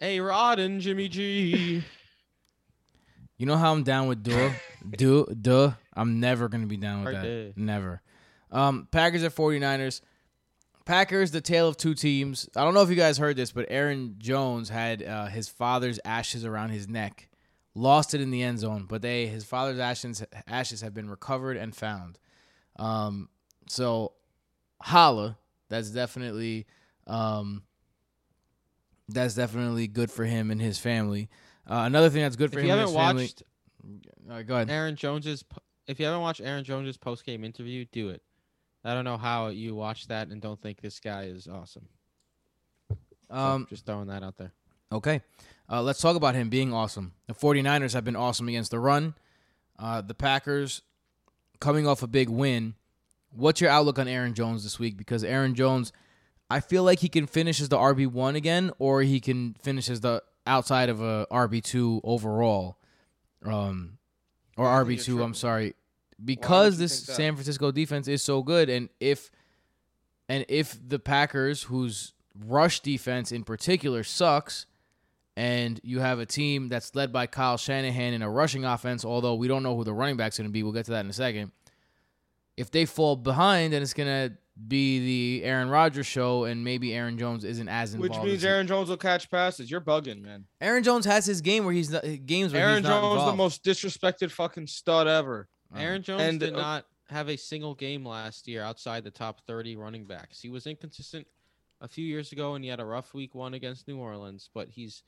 A Rod and Jimmy G. You know how I'm down with duh, duh, duh. I'm never gonna be down with Right that. there. Never. Um, Packers at 49ers. Packers, the tale of two teams. I don't know if you guys heard this, but Aaron Jones had uh, his father's ashes around his neck, lost it in the end zone, but they his father's ashes ashes have been recovered and found. Um, so holla, that's definitely um, that's definitely good for him and his family. Uh, another thing that's good for If you him and haven't his family. watched All right, go ahead. Aaron Jones's, if you haven't watched Aaron Jones's post game interview, do it. I don't know how you watch that and don't think this guy is awesome. So, Um, just throwing that out there. Okay. Uh, let's talk about him being awesome. The 49ers have been awesome against the run. Uh, the Packers coming off a big win. What's your outlook on Aaron Jones this week? Because Aaron Jones, I feel like he can finish as the RB1 again, or he can finish as the outside of a RB2 overall. Um, or you're RB2. I'm sorry. Because this? San Francisco defense is so good, and if and if the Packers, whose rush defense in particular sucks, and you have a team that's led by Kyle Shanahan in a rushing offense, although we don't know who the running back's going to be. We'll get to that in a second. If they fall behind, then it's going to be the Aaron Rodgers show, and maybe Aaron Jones isn't as involved. Which means Aaron Jones will catch passes. You're bugging, man. Aaron Jones has his game where he's not, games where Aaron he's not Jones, the most disrespected fucking stud ever. Oh. Aaron Jones And, did uh, not have a single game last year outside the top 30 running backs. He was inconsistent a few years ago, and he had a rough week one against New Orleans. But he's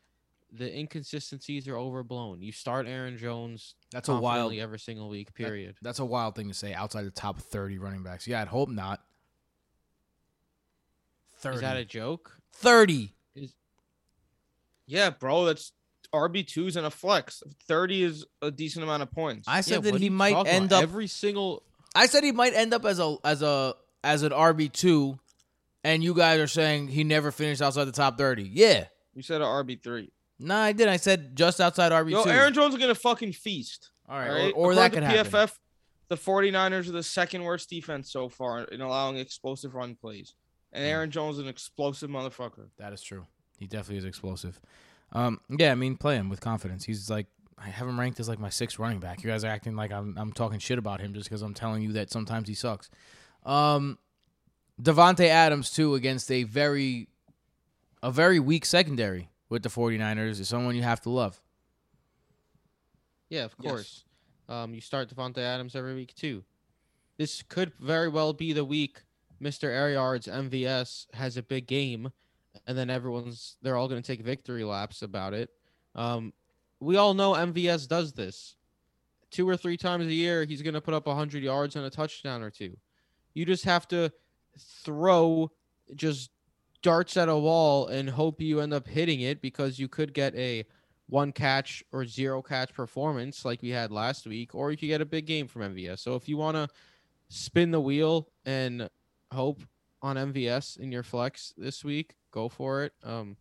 the inconsistencies are overblown. You start Aaron Jones That's a wild. every single week. Period. That's a wild thing to say outside the top thirty running backs. Yeah, I'd hope not. Thirty. Is that a joke? thirty? Yeah, bro, that's RB twos and a flex. Thirty is a decent amount of points. I said Yeah, that he might end about? up. every single. I said he might end up as a as a as an RB two, and you guys are saying he never finished outside the top thirty. Yeah, you said a RB three. Nah, I did. I said just outside RB Yo, two. Aaron Jones is gonna fucking feast. all right, All right, or, or that could According happen. to PFF, the 49ers are the second worst defense so far in allowing explosive run plays. And. Aaron Jones is an explosive motherfucker. That is true. He definitely is explosive. Um, yeah, I mean, play him with confidence. He's like, I have him ranked as like my sixth running back. You guys are acting like I'm I'm talking shit about him just because I'm telling you that sometimes he sucks. Um, Davante Adams too against a very a very weak secondary with the 49ers is someone you have to love. Yeah, of Yes. course. Um, you start Davante Adams every week too. This could very well be the week Mr. Air Yards MVS has a big game, and then everyone's they're all going to take victory laps about it. Um, we all know MVS does this. Two or three times a year, he's going to put up 100 yards and a touchdown or two. You just have to throw just darts at a wall and hope you end up hitting it because you could get a one catch or zero catch performance like we had last week, or you could get a big game from MVS. So if you want to spin the wheel and hope on MVS in your flex this week, go for it. Um,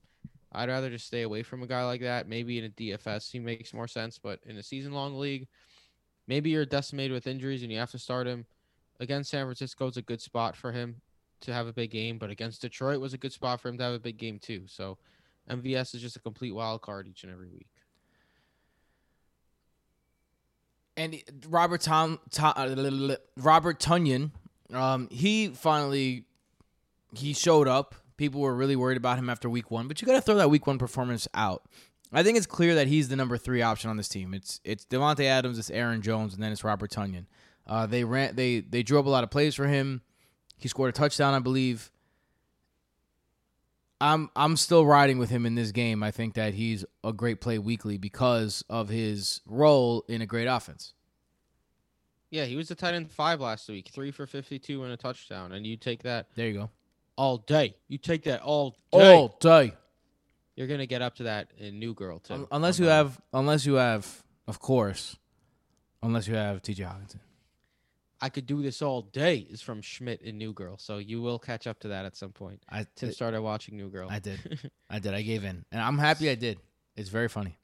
I'd rather just stay away from a guy like that. Maybe in a DFS, he makes more sense, but in a season long league, maybe you're decimated with injuries and you have to start him. Again, San Francisco, is a good spot for him to have a big game, but against Detroit was a good spot for him to have a big game too. So MVS is just a complete wild card each and every week. And Robert Tom, Tom uh, Robert Tonyan, um, he finally he showed up. People were really worried about him after week one, but you got to throw that week one performance out. I think it's clear that he's the number three option on this team. It's it's Davante Adams, it's Aaron Jones, and then it's Robert Tonyan. Uh, they ran they they drew up a lot of plays for him. He scored a touchdown, I believe. I'm I'm still riding with him in this game. I think that he's a great play weekly because of his role in a great offense. Yeah, he was the tight end five last week, three for fifty-two and a touchdown, and you take that There you go. all day. You take that all day. All day. You're gonna get up to that in New Girl too. Un- unless you have, unless you have, of course, unless you have T.J. Hockenson. I could do this all day is from Schmidt in New Girl, so you will catch up to that at some point. I Tim started watching New Girl. I did. I did. I gave in, and I'm happy I did. It's very funny.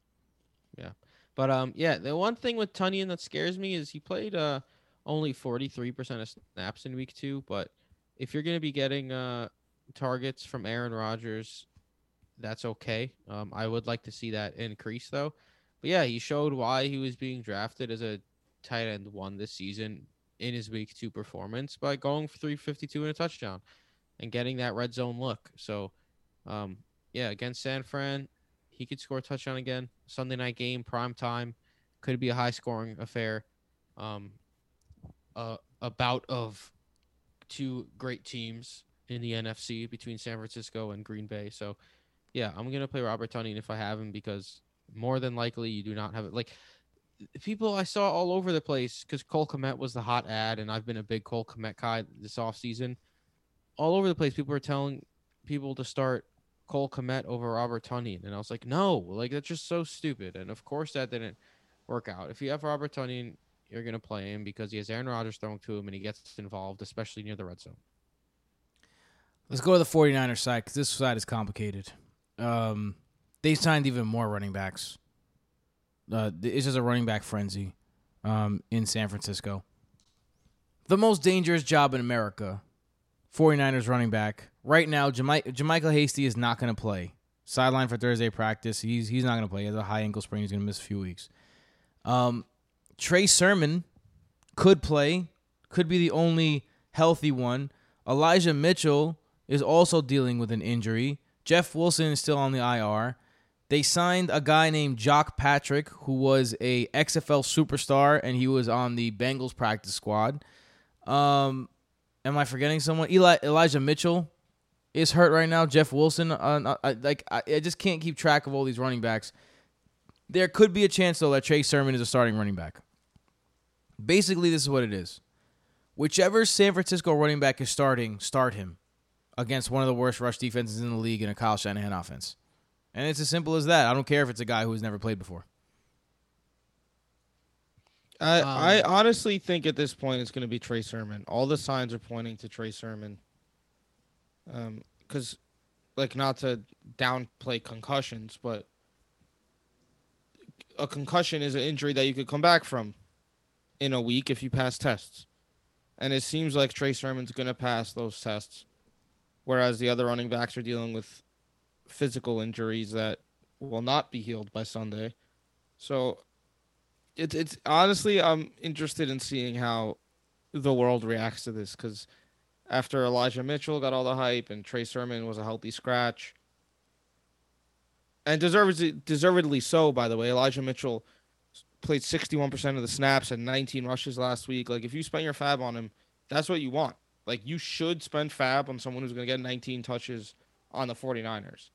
Yeah. But um, yeah, the one thing with Tonyan that scares me is he played uh only forty three percent of snaps in week two. But if you're gonna be getting uh targets from Aaron Rodgers, that's okay. Um, I would like to see that increase though. But yeah, he showed why he was being drafted as a tight end one this season in his week two performance by going for three fifty two and a touchdown and getting that red zone look. So, um, yeah, against San Fran, he could score a touchdown again. Sunday night game, prime time, could be a high scoring affair. Um, uh, a bout of two great teams in the NFC between San Francisco and Green Bay. So, yeah, I'm gonna play Robert Tonyan if I have him because more than likely you do not have it. Like people I saw all over the place because Cole Kmet was the hot ad, and I've been a big Cole Kmet guy this offseason. All over the place, people were telling people to start Cole Kmet over Robert Tonyan, and I was like, no, like that's just so stupid. And of course, that didn't work out. If you have Robert Tonyan, you're gonna play him because he has Aaron Rodgers throwing to him, and he gets involved, especially near the red zone. Let's go to the 49ers side because this side is complicated. Um, they signed even more running backs. Uh, it's just a running back frenzy um, in San Francisco. The most dangerous job in America, 49ers running back. Right now, Jami- JaMycal Hasty is not going to play. Sideline for Thursday practice. He's he's not going to play. He has a high ankle sprain. He's going to miss a few weeks. Um, Trey Sermon could play. Could be the only healthy one. Elijah Mitchell is also dealing with an injury. Jeff Wilson is still on the IR. They signed a guy named Jacques Patrick, who was a XFL superstar, and he was on the Bengals practice squad. Um, am I forgetting someone? Eli Elijah Mitchell is hurt right now. Jeff Wilson, uh, I, like I, I just can't keep track of all these running backs. There could be a chance though that Trey Sermon is a starting running back. Basically, this is what it is. Whichever San Francisco running back is starting, start him against one of the worst rush defenses in the league in a Kyle Shanahan offense. And it's as simple as that. I don't care if it's a guy who's never played before. I Um, I honestly think at this point it's going to be Trey Sermon. All the signs are pointing to Trey Sermon. Um, because, like, not to downplay concussions, but a concussion is an injury that you could come back from in a week if you pass tests, and it seems like Trey Sermon's going to pass those tests, whereas the other running backs are dealing with physical injuries that will not be healed by Sunday. So it's it's honestly I'm interested in seeing how the world reacts to this because after Elijah Mitchell got all the hype and Trey Sermon was a healthy scratch, and deservedly deservedly so by the way. Elijah Mitchell played 61% of the snaps and 19 rushes last week. Like if you spend your fab on him, that's what you want. Like you should spend fab on someone who's going to get 19 touches on the 49ers.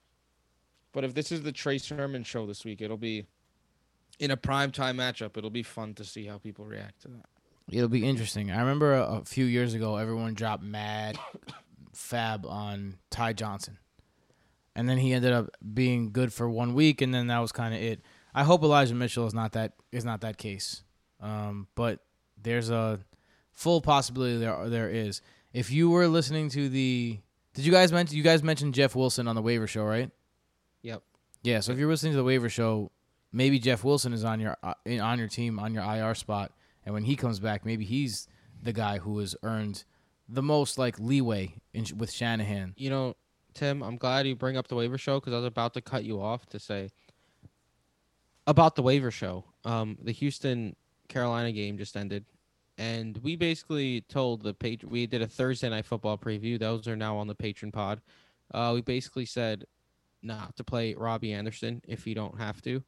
But if this is the Trey Sermon show this week, it'll be in a prime time matchup. It'll be fun to see how people react to that. It'll be interesting. I remember a, a few years ago, everyone dropped mad fab on Ty Johnson. And then he ended up being good for one week, and then that was kind of it. I hope Elijah Mitchell is not that is not that case. Um, but there's a full possibility there there is. If you were listening to the, did you guys mention you guys mentioned Jeff Wilson on the waiver show, right? Yep. Yeah. So if you're listening to the waiver show, maybe Jeff Wilson is on your uh, on your team on your IR spot, and when he comes back, maybe he's the guy who has earned the most like leeway in, with Shanahan. You know, Tim, I'm glad you bring up the waiver show because I was about to cut you off to say about the waiver show. Um, the Houston Carolina game just ended, and we basically told the page we did a Thursday night football preview. Those are now on the Patreon pod. Uh, we basically said not to play Robbie Anderson if you don't have to,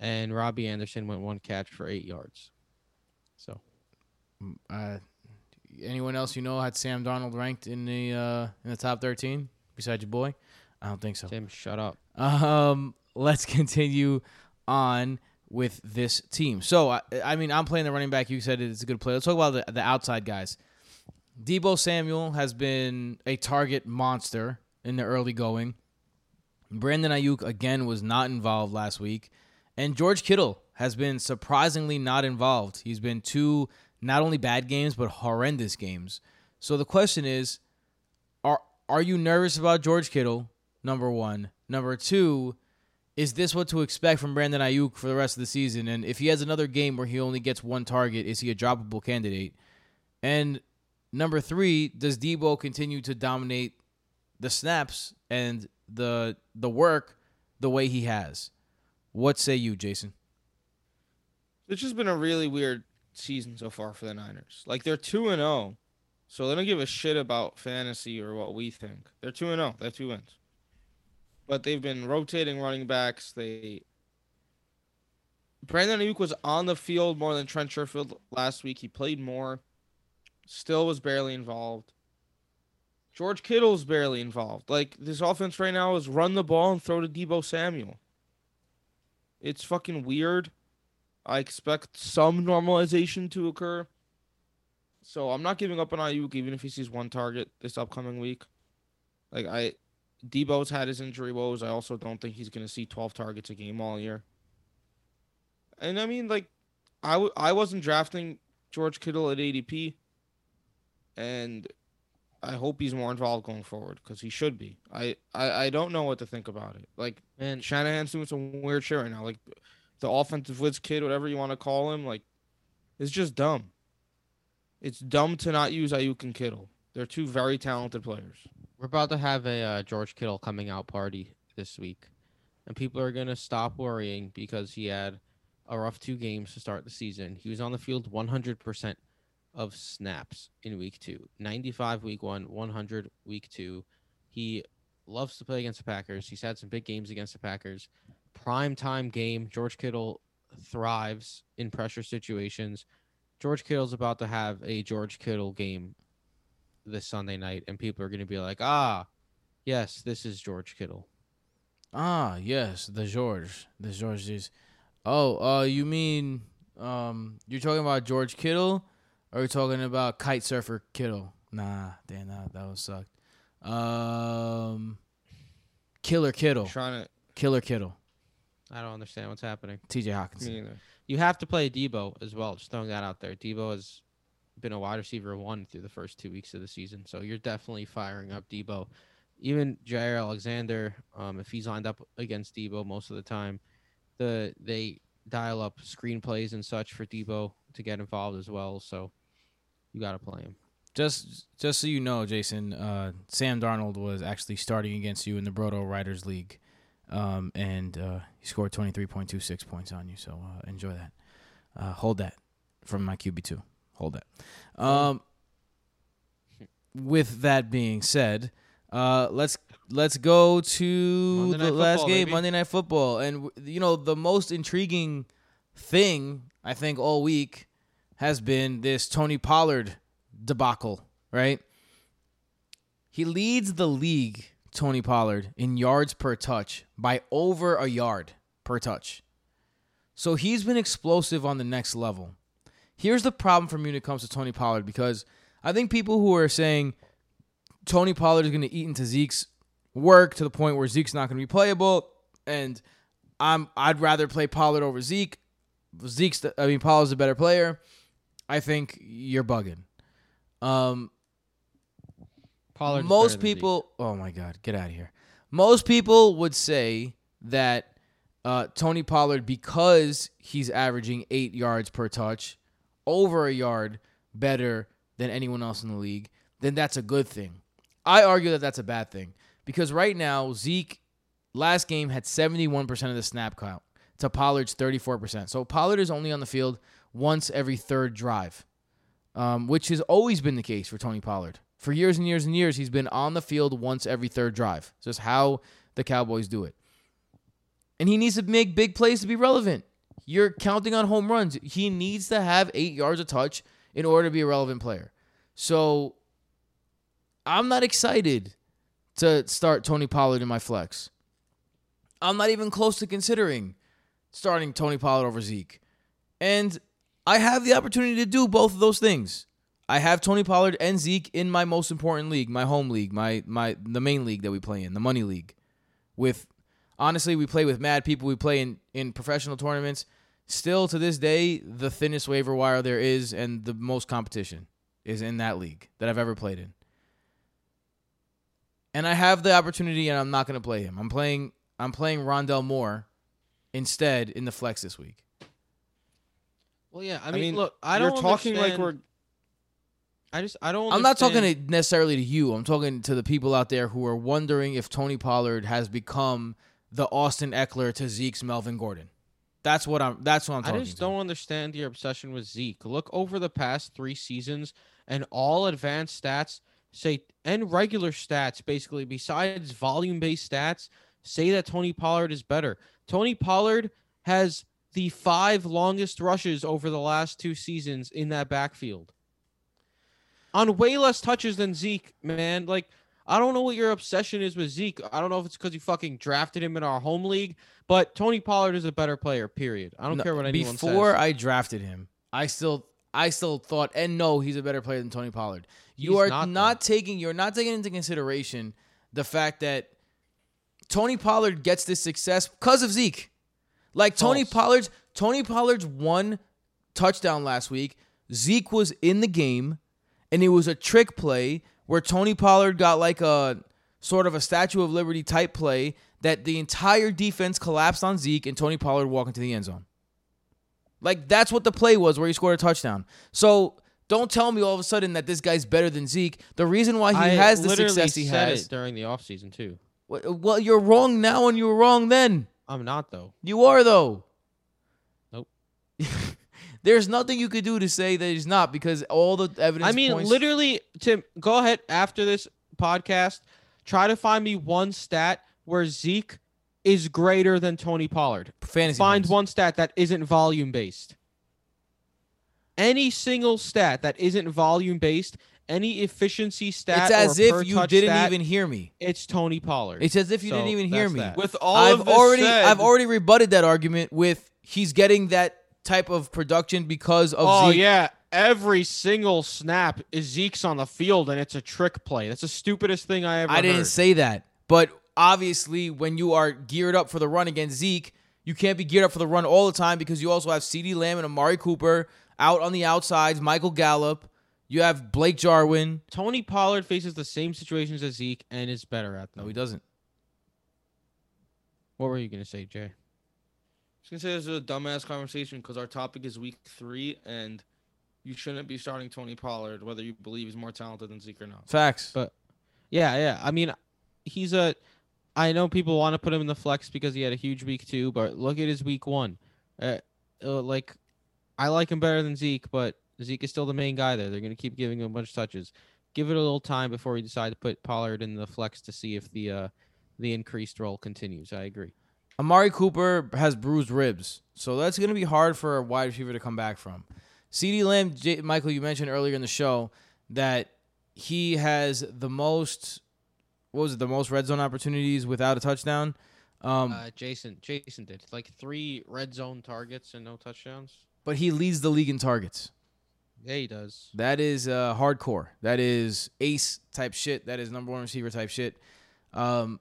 and Robbie Anderson went one catch for eight yards. So Uh, anyone else you know had Sam Donald ranked in the uh, in the top thirteen besides your boy? I don't think so. Tim, shut up. Um, let's continue on with this team. So, I, I mean, I'm playing the running back. You said it's a good play. Let's talk about the, the outside guys. Deebo Samuel has been a target monster in the early going. Brandon Aiyuk again was not involved last week, and George Kittle has been surprisingly not involved. He's been two not only bad games but horrendous games. So the question is, are are you nervous about George Kittle? Number one. Number two, is this what to expect from Brandon Aiyuk for the rest of the season? And if he has another game where he only gets one target, is he a droppable candidate? And number three, does Deebo continue to dominate the snaps and the the work the way he has? What say you, Jason? It's just been a really weird season so far for the Niners. Like they're two and zero, so they don't give a shit about fantasy or what we think. They're two and zero. They have two wins, but they've been rotating running backs. They Brandon Aiyuk was on the field more than Trent Sherfield last week. He played more, still was barely involved. George Kittle's barely involved. Like this offense right now is run the ball and throw to Deebo Samuel. It's fucking weird. I expect some normalization to occur. So I'm not giving up on Aiyuk even if he sees one target this upcoming week. Like I Deebo's had his injury woes. I also don't think he's gonna see 12 targets a game all year. And I mean, like, I w- I wasn't drafting George Kittle at ADP, and I hope he's more involved going forward because he should be. I, I I don't know what to think about it. Like, Man, Shanahan's doing some weird shit right now. Like the offensive blitz kid, whatever you want to call him, like it's just dumb. It's dumb to not use Aiyuk and Kittle. They're two very talented players. we're about to have a uh, George Kittle coming out party this week, and people are gonna stop worrying because he had a rough two games to start the season. He was on the field 100% of snaps in week two, 95 week one, 100 week two. He loves to play against the Packers. He's had some big games against the Packers. Prime time game. George Kittle thrives in pressure situations. George Kittle's about to have a George Kittle game this Sunday night, and people are going to be like, ah, yes, this is George Kittle. Ah, yes, the George. The George is Oh, uh you mean um you're talking about George Kittle are we talking about kite surfer Kittle? Nah, damn that that was sucked. Um Killer Kittle. trying to Killer Kittle. I don't understand what's happening. TJ Hockenson. me either. You have to play Deebo as well. Just throwing that out there. Deebo has been a wide receiver one through the first two weeks of the season, so you're definitely firing up Deebo. Even Jaire Alexander, um, if he's lined up against Deebo most of the time, the they dial up screenplays and such for Debo to get involved as well. So you got to play him. Just just so you know, Jason, uh, Sam Darnold was actually starting against you in the Brodo Riders League. Um, and uh, he scored 23.26 points on you. So uh, enjoy that. Uh, hold that from my QB2. Hold that. Um, with that being said, uh, let's let's go to Monday the last Football, game, baby. Monday Night Football, and you know the most intriguing thing I think all week has been this Tony Pollard debacle, right? He leads the league, Tony Pollard, in yards per touch by over a yard per touch. So he's been explosive on the next level. Here's the problem for me when it comes to Tony Pollard because I think people who are saying Tony Pollard is going to eat into Zeke's work to the point where Zeke's not going to be playable, and I'm I'd rather play Pollard over Zeke. Zeke's the, I mean Pollard's a better player. I think you're bugging. Um, Pollard. most people oh my god get out of here most people would say that uh, tony pollard because he's averaging eight yards per touch over a yard better than anyone else in the league then that's a good thing i argue that that's a bad thing because right now zeke last game had 71% of the snap count to pollard's 34% so pollard is only on the field once every third drive um, which has always been the case for Tony Pollard. For years and years and years, he's been on the field once every third drive. It's just how the Cowboys do it. And he needs to make big plays to be relevant. You're counting on home runs. He needs to have eight yards a touch in order to be a relevant player. So I'm not excited to start Tony Pollard in my flex. I'm not even close to considering starting Tony Pollard over Zeke. And I have the opportunity to do both of those things. I have Tony Pollard and Zeke in my most important league, my home league, my my the main league that we play in, the money league. With honestly, we play with mad people. We play in in professional tournaments. Still to this day, the thinnest waiver wire there is and the most competition is in that league that I've ever played in. And I have the opportunity and I'm not going to play him. I'm playing I'm playing Rondale Moore instead in the flex this week. Well, yeah. I I mean, mean, look, I don't. You're don't talking like we're I just I don't. I'm not talking to necessarily to you. I'm talking to the people out there who are wondering if Tony Pollard has become the Austin Ekeler to Zeke's Melvin Gordon. That's what I'm. That's what I'm talking. I just to. don't understand your obsession with Zeke. Look over the past three seasons, and all advanced stats say, and regular stats, basically, besides volume based stats, say that Tony Pollard is better. Tony Pollard has the five longest rushes over the last two seasons in that backfield. On way less touches than Zeke, man. Like, I don't know what your obsession is with Zeke. I don't know if it's because you fucking drafted him in our home league, but Tony Pollard is a better player. Period. I don't No, care what anyone Before says. I drafted him, I still, I still thought, and no, he's a better player than Tony Pollard. You He's are not, not, taking. You're not taking into consideration the fact that Tony Pollard gets this success because of Zeke. Like Tony False. Pollard's Tony Pollard's one touchdown last week. Zeke was in the game, and it was a trick play where Tony Pollard got like a sort of a Statue of Liberty type play that the entire defense collapsed on Zeke, and Tony Pollard walked into the end zone. Like that's what the play was where he scored a touchdown. So don't tell me all of a sudden that this guy's better than Zeke. The reason why he I has the success he said has. it during the offseason too. Well, you're wrong now, and you were wrong then. I'm not though. You are though. Nope. There's nothing you could do to say that he's not because all the evidence. I mean, points- literally, Tim, go ahead after this podcast. Try to find me one stat where Zeke is greater than Tony Pollard. fantasy. Find points. one stat that isn't volume based. Any single stat that isn't volume based, any efficiency stat, It's as or per if you didn't stat, even hear me. It's Tony Pollard. It's as if you So, didn't even hear me. that. with all I've of this already, said, I've already rebutted that argument with he's getting that type of production because of Oh Zeke. yeah, every single snap is Zeke's on the field, and it's a trick play. That's the stupidest thing I ever. I didn't heard. say that, but obviously, when you are geared up for the run against Zeke, you can't be geared up for the run all the time because you also have CeeDee Lamb and Amari Cooper out on the outsides. Michael Gallup. You have Blake Jarwin. Tony Pollard faces the same situations as Zeke and is better at them. No, he doesn't. What were you gonna say, Jay? I was gonna say this is a dumbass conversation because our topic is week three, and you shouldn't be starting Tony Pollard whether you believe he's more talented than Zeke or not. Facts. But yeah, yeah. I mean, he's a. I know people want to put him in the flex because he had a huge week two, but look at his week one. Uh, uh, like, I like him better than Zeke, but Zeke is still the main guy there. They're gonna keep giving him a bunch of touches. Give it a little time before we decide to put Pollard in the flex to see if the uh the increased role continues. I agree. Amari Cooper has bruised ribs, so that's going to be hard for a wide receiver to come back from. CeeDee Lamb, J- Michael, you mentioned earlier in the show that he has the most, what was it, the most red zone opportunities without a touchdown. Um, Uh, Jason, Jason did like three red zone targets and no touchdowns. but he leads the league in targets. Yeah, he does. That is uh, hardcore. That is ace type shit. That is number one receiver type shit. Um,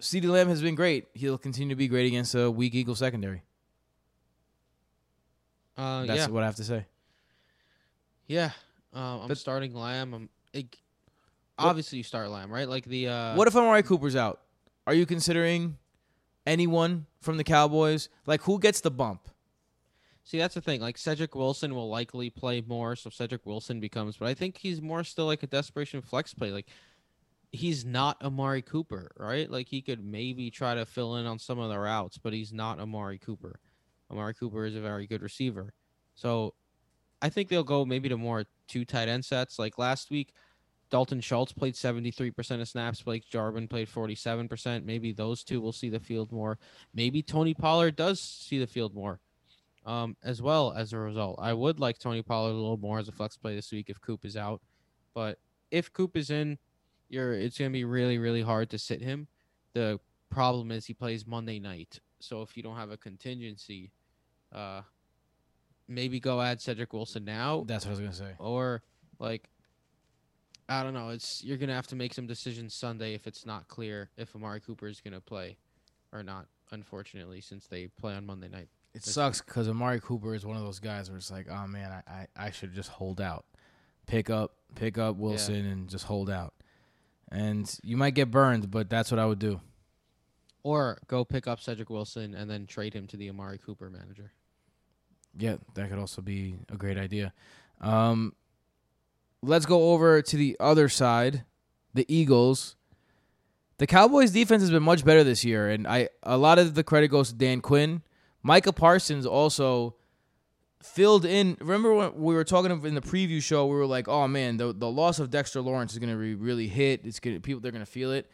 CeeDee Lamb has been great. He'll continue to be great against a weak Eagle secondary. Uh, That's yeah, what I have to say. yeah. Um, I'm But- starting Lamb. I'm it, obviously you start Lamb, right? Like the uh, what if Amari Cooper's out? Are you considering anyone from the Cowboys? Like who gets the bump? See, that's the thing. Like Cedric Wilson will likely play more, so Cedric Wilson becomes. But I think he's more still like a desperation flex play. Like he's not Amari Cooper, right? Like he could maybe try to fill in on some of the routes, but he's not Amari Cooper. Amari Cooper is a very good receiver, so I think they'll go maybe to more two tight end sets. Like last week, Dalton Schultz played seventy three percent of snaps. Blake Jarwin played forty seven percent. Maybe those two will see the field more. Maybe Tony Pollard does see the field more um, as well as a result. I would like Tony Pollard a little more as a flex play this week if Coop is out, but if Coop is in, you're it's gonna be really really hard to sit him. The problem is he plays Monday night, so if you don't have a contingency, uh, maybe go add Cedric Wilson now, That's what I was gonna say. or like I don't know. It's you're gonna have to make some decisions Sunday if it's not clear if Amari Cooper is gonna play or not. Unfortunately, since they play on Monday night. It sucks because Amari Cooper is one of those guys where it's like, oh man, I, I, I should just hold out, pick up pick up Wilson and just hold out, and you might get burned, but that's what I would do. Or go pick up Cedric Wilson and then trade him to the Amari Cooper manager. Yeah, that could also be a great idea. Um, let's go over to the other side, the Eagles. The Cowboys' defense has been much better this year, and I a lot of the credit goes to Dan Quinn. Micah Parsons also filled in. Remember when we were talking in the preview show? We were like, "Oh man, the the loss of Dexter Lawrence is going to be really hit. It's gonna people they're going to feel it."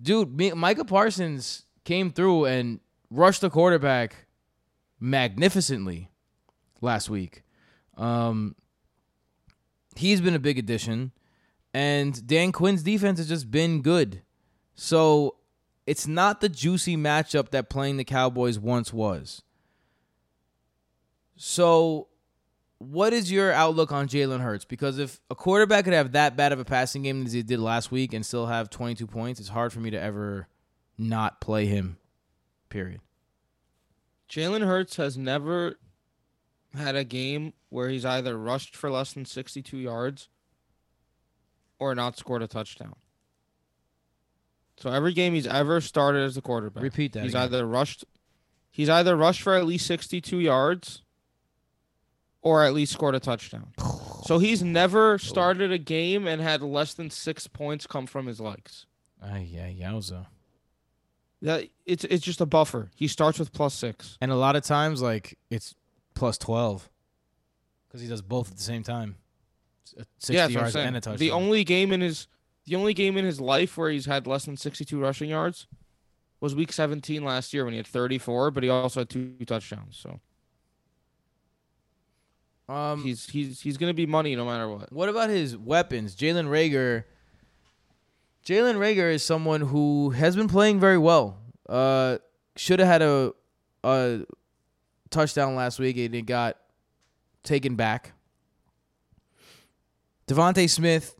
Dude, Micah Parsons came through and rushed the quarterback magnificently last week. Um, he's been a big addition, and Dan Quinn's defense has just been good. So it's not the juicy matchup that playing the Cowboys once was. So, what is your outlook on Jalen Hurts? Because if a quarterback could have that bad of a passing game as he did last week and still have 22 points, it's hard for me to ever not play him. Period. Jalen Hurts has never had a game where he's either rushed for less than 62 yards or not scored a touchdown. So every game he's ever started as a quarterback, Repeat that. he's again. either rushed he's either rushed for at least 62 yards or at least scored a touchdown. So he's never started a game and had less than 6 points come from his legs. Ay, yeah, yowza. That it's it's just a buffer. He starts with plus 6. And a lot of times, like it's plus twelve because he does both at the same time. Uh, Sixty Yeah, that's what I'm yards and a touchdown. The only game in his the only game in his life where he's had less than 62 rushing yards was week 17 last year when he had 34, but he also had two touchdowns. So um, he's he's he's gonna be money no matter what. what about his weapons? Jalen Reagor. Jalen Reagor is someone who has been playing very well. Uh, should have had a a touchdown last week and it got taken back. DeVonta Smith,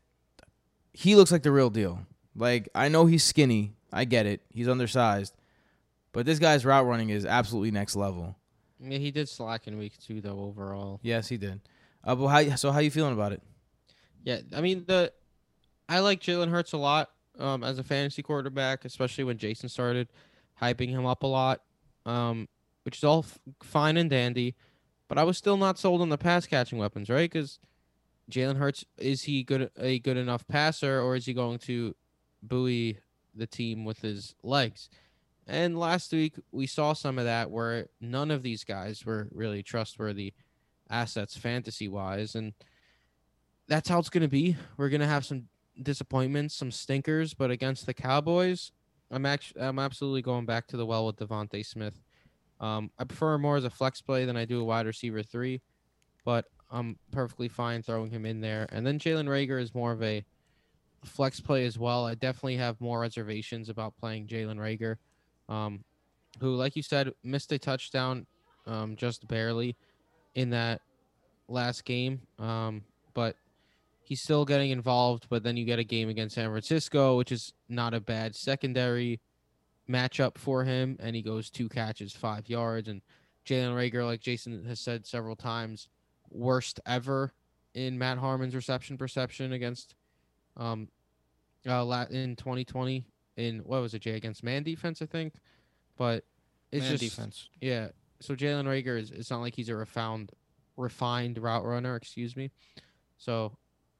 he looks like the real deal. Like I know he's skinny, I get it. He's undersized, but this guy's route running is absolutely next level. Yeah, he did slack in week two though overall. Yes, he did. Uh, but how so? How you feeling about it? Yeah, I mean the I like Jalen Hurts a lot um, as a fantasy quarterback, especially when Jason started hyping him up a lot, um, which is all f- fine and dandy. But I was still not sold on the pass catching weapons, right? Because Jalen Hurts is he good a good enough passer, or is he going to buoy the team with his legs? And last week we saw some of that where none of these guys were really trustworthy assets fantasy wise, and that's how it's going to be. We're going to have some disappointments, some stinkers, but against the Cowboys, I'm actually I'm absolutely going back to the well with DeVonta Smith. Um, I prefer more as a flex play than I do a wide receiver three, but I'm perfectly fine throwing him in there. And then Jalen Reagor is more of a flex play as well. I definitely have more reservations about playing Jalen Reagor, um, who, like you said, missed a touchdown um, just barely in that last game. Um, but he's still getting involved. But then you get a game against San Francisco, which is not a bad secondary matchup for him, and he goes two catches, five yards. And Jalen Rager, like Jason has said several times, worst ever in Matt Harmon's reception perception against um uh in 2020 in what was it Jay against man defense I think but it's Man just defense. yeah so Jalen Reagor is it's not like he's a refined refined route runner excuse me so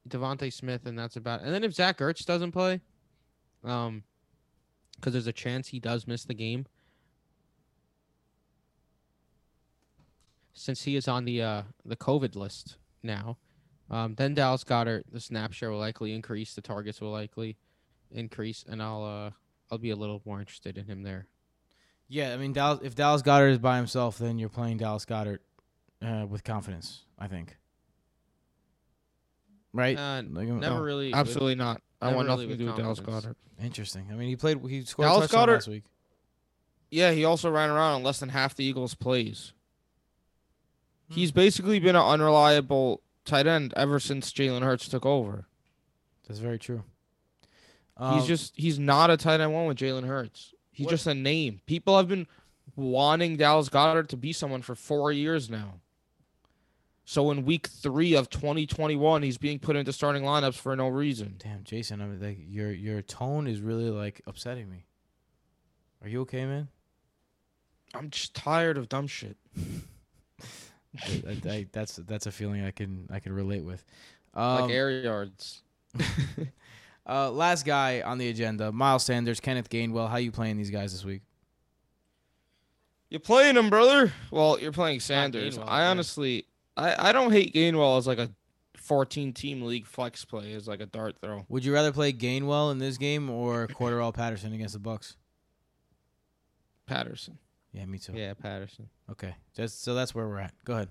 DeVonta Smith and that's about It. and then if Zach Ertz doesn't play um because there's a chance he does miss the game since he is on the uh the COVID list now. Um, then Dallas Goedert, the snap share will likely increase, the targets will likely increase, and I'll uh I'll be a little more interested in him there. Yeah, I mean, Dallas, if Dallas Goedert is by himself, then you're playing Dallas Goedert uh, with confidence. I think. Right? Uh, Like, never oh, really. Absolutely not. I Never want really nothing to do with Dallas. Goedert. Interesting. I mean, he played. He scored Dallas a Goedert- last week. Yeah, he also ran around on less than half the Eagles' plays. Hmm. He's basically been an unreliable tight end ever since Jalen Hurts took over. That's very true. he's Um, just he's not a tight end one with Jalen Hurts. He's What- just a name. People have been wanting Dallas Goedert to be someone for four years now. So in week three of 2021, he's being put into starting lineups for no reason. damn, Jason. I mean, like your your tone is really like upsetting me. Are you okay, man? I'm just tired of dumb shit. I, I- I- that's that's a feeling I can I can relate with. Um, like air yards. uh, last guy on the agenda: Miles Sanders, Kenneth Gainwell. How you playing these guys this week? You're playing him, brother. Well, you're playing Sanders. Gainwell, I yeah. honestly, I, I don't hate Gainwell as like a 14 team league flex play as like a dart throw. Would you rather play Gainwell in this game or Cordarrelle Patterson against the Bucs? Patterson. Yeah, me too. Yeah, Patterson. Okay, just so that's where we're at. Go ahead.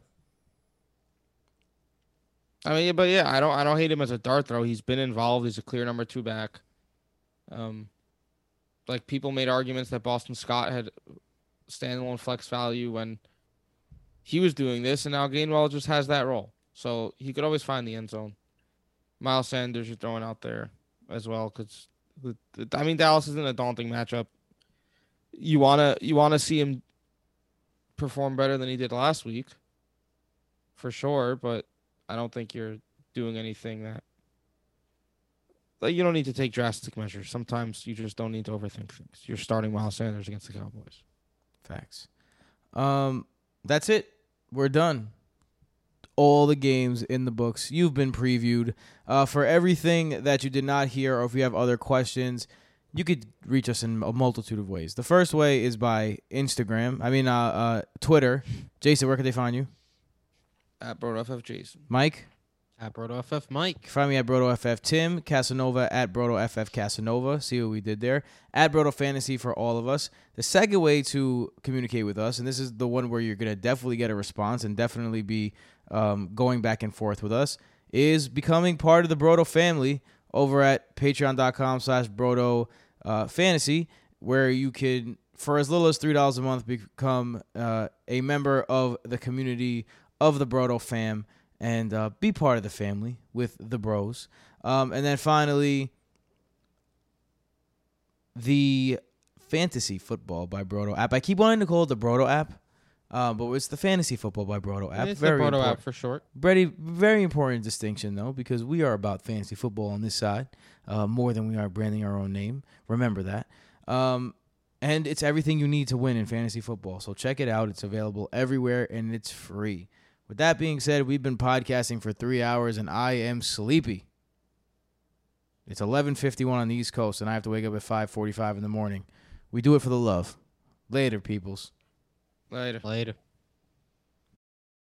I mean, but yeah, I don't I don't hate him as a dart throw. He's been involved. He's a clear number two back. Um, like people made arguments that Boston Scott had standalone flex value when he was doing this, and now Gainwell just has that role, so he could always find the end zone. Miles Sanders you're throwing out there as well, because I mean Dallas isn't a daunting matchup. You wanna you wanna see him perform better than he did last week, for sure, but I don't think you're doing anything that like you don't need to take drastic measures. Sometimes you just don't need to overthink things. You're starting Miles Sanders against the Cowboys. Facts. Um, that's it. We're done. All the games in the books. You've been previewed. Uh, for everything that you did not hear, or if you have other questions, you could reach us in a multitude of ways. The first way is by Instagram. I mean, uh, uh, Twitter. Jason, where can they find you? At BroFF Jason. Mike. At BrotoFF Mike. Find me at BrotoFF Tim, Casanova at BrotoFF Casanova. See what we did there. At Brodo Fantasy for all of us. The second way to communicate with us, and this is the one where you're going to definitely get a response and definitely be um, going back and forth with us, is becoming part of the Brodo family over at patreon.com slash brodo uh, Fantasy, where you can, for as little as $3 a month, become uh, a member of the community of the brodo fam and uh, be part of the family with the bros. Um, and then finally, the fantasy football by brodo app. I keep wanting to call it the brodo app, uh, but it's the fantasy football by Brodo app. It's very the Brodo important. app for short. Very, very important distinction though, because we are about fantasy football on this side uh, more than we are branding our own name. Remember that. Um, and it's everything you need to win in fantasy football. So check it out. It's available everywhere and it's free. With that being said, we've been podcasting for three hours and I am sleepy. It's 11:51 on the East Coast, and I have to wake up at 5:45 in the morning. We do it for the love. Later, peoples. Later. Later.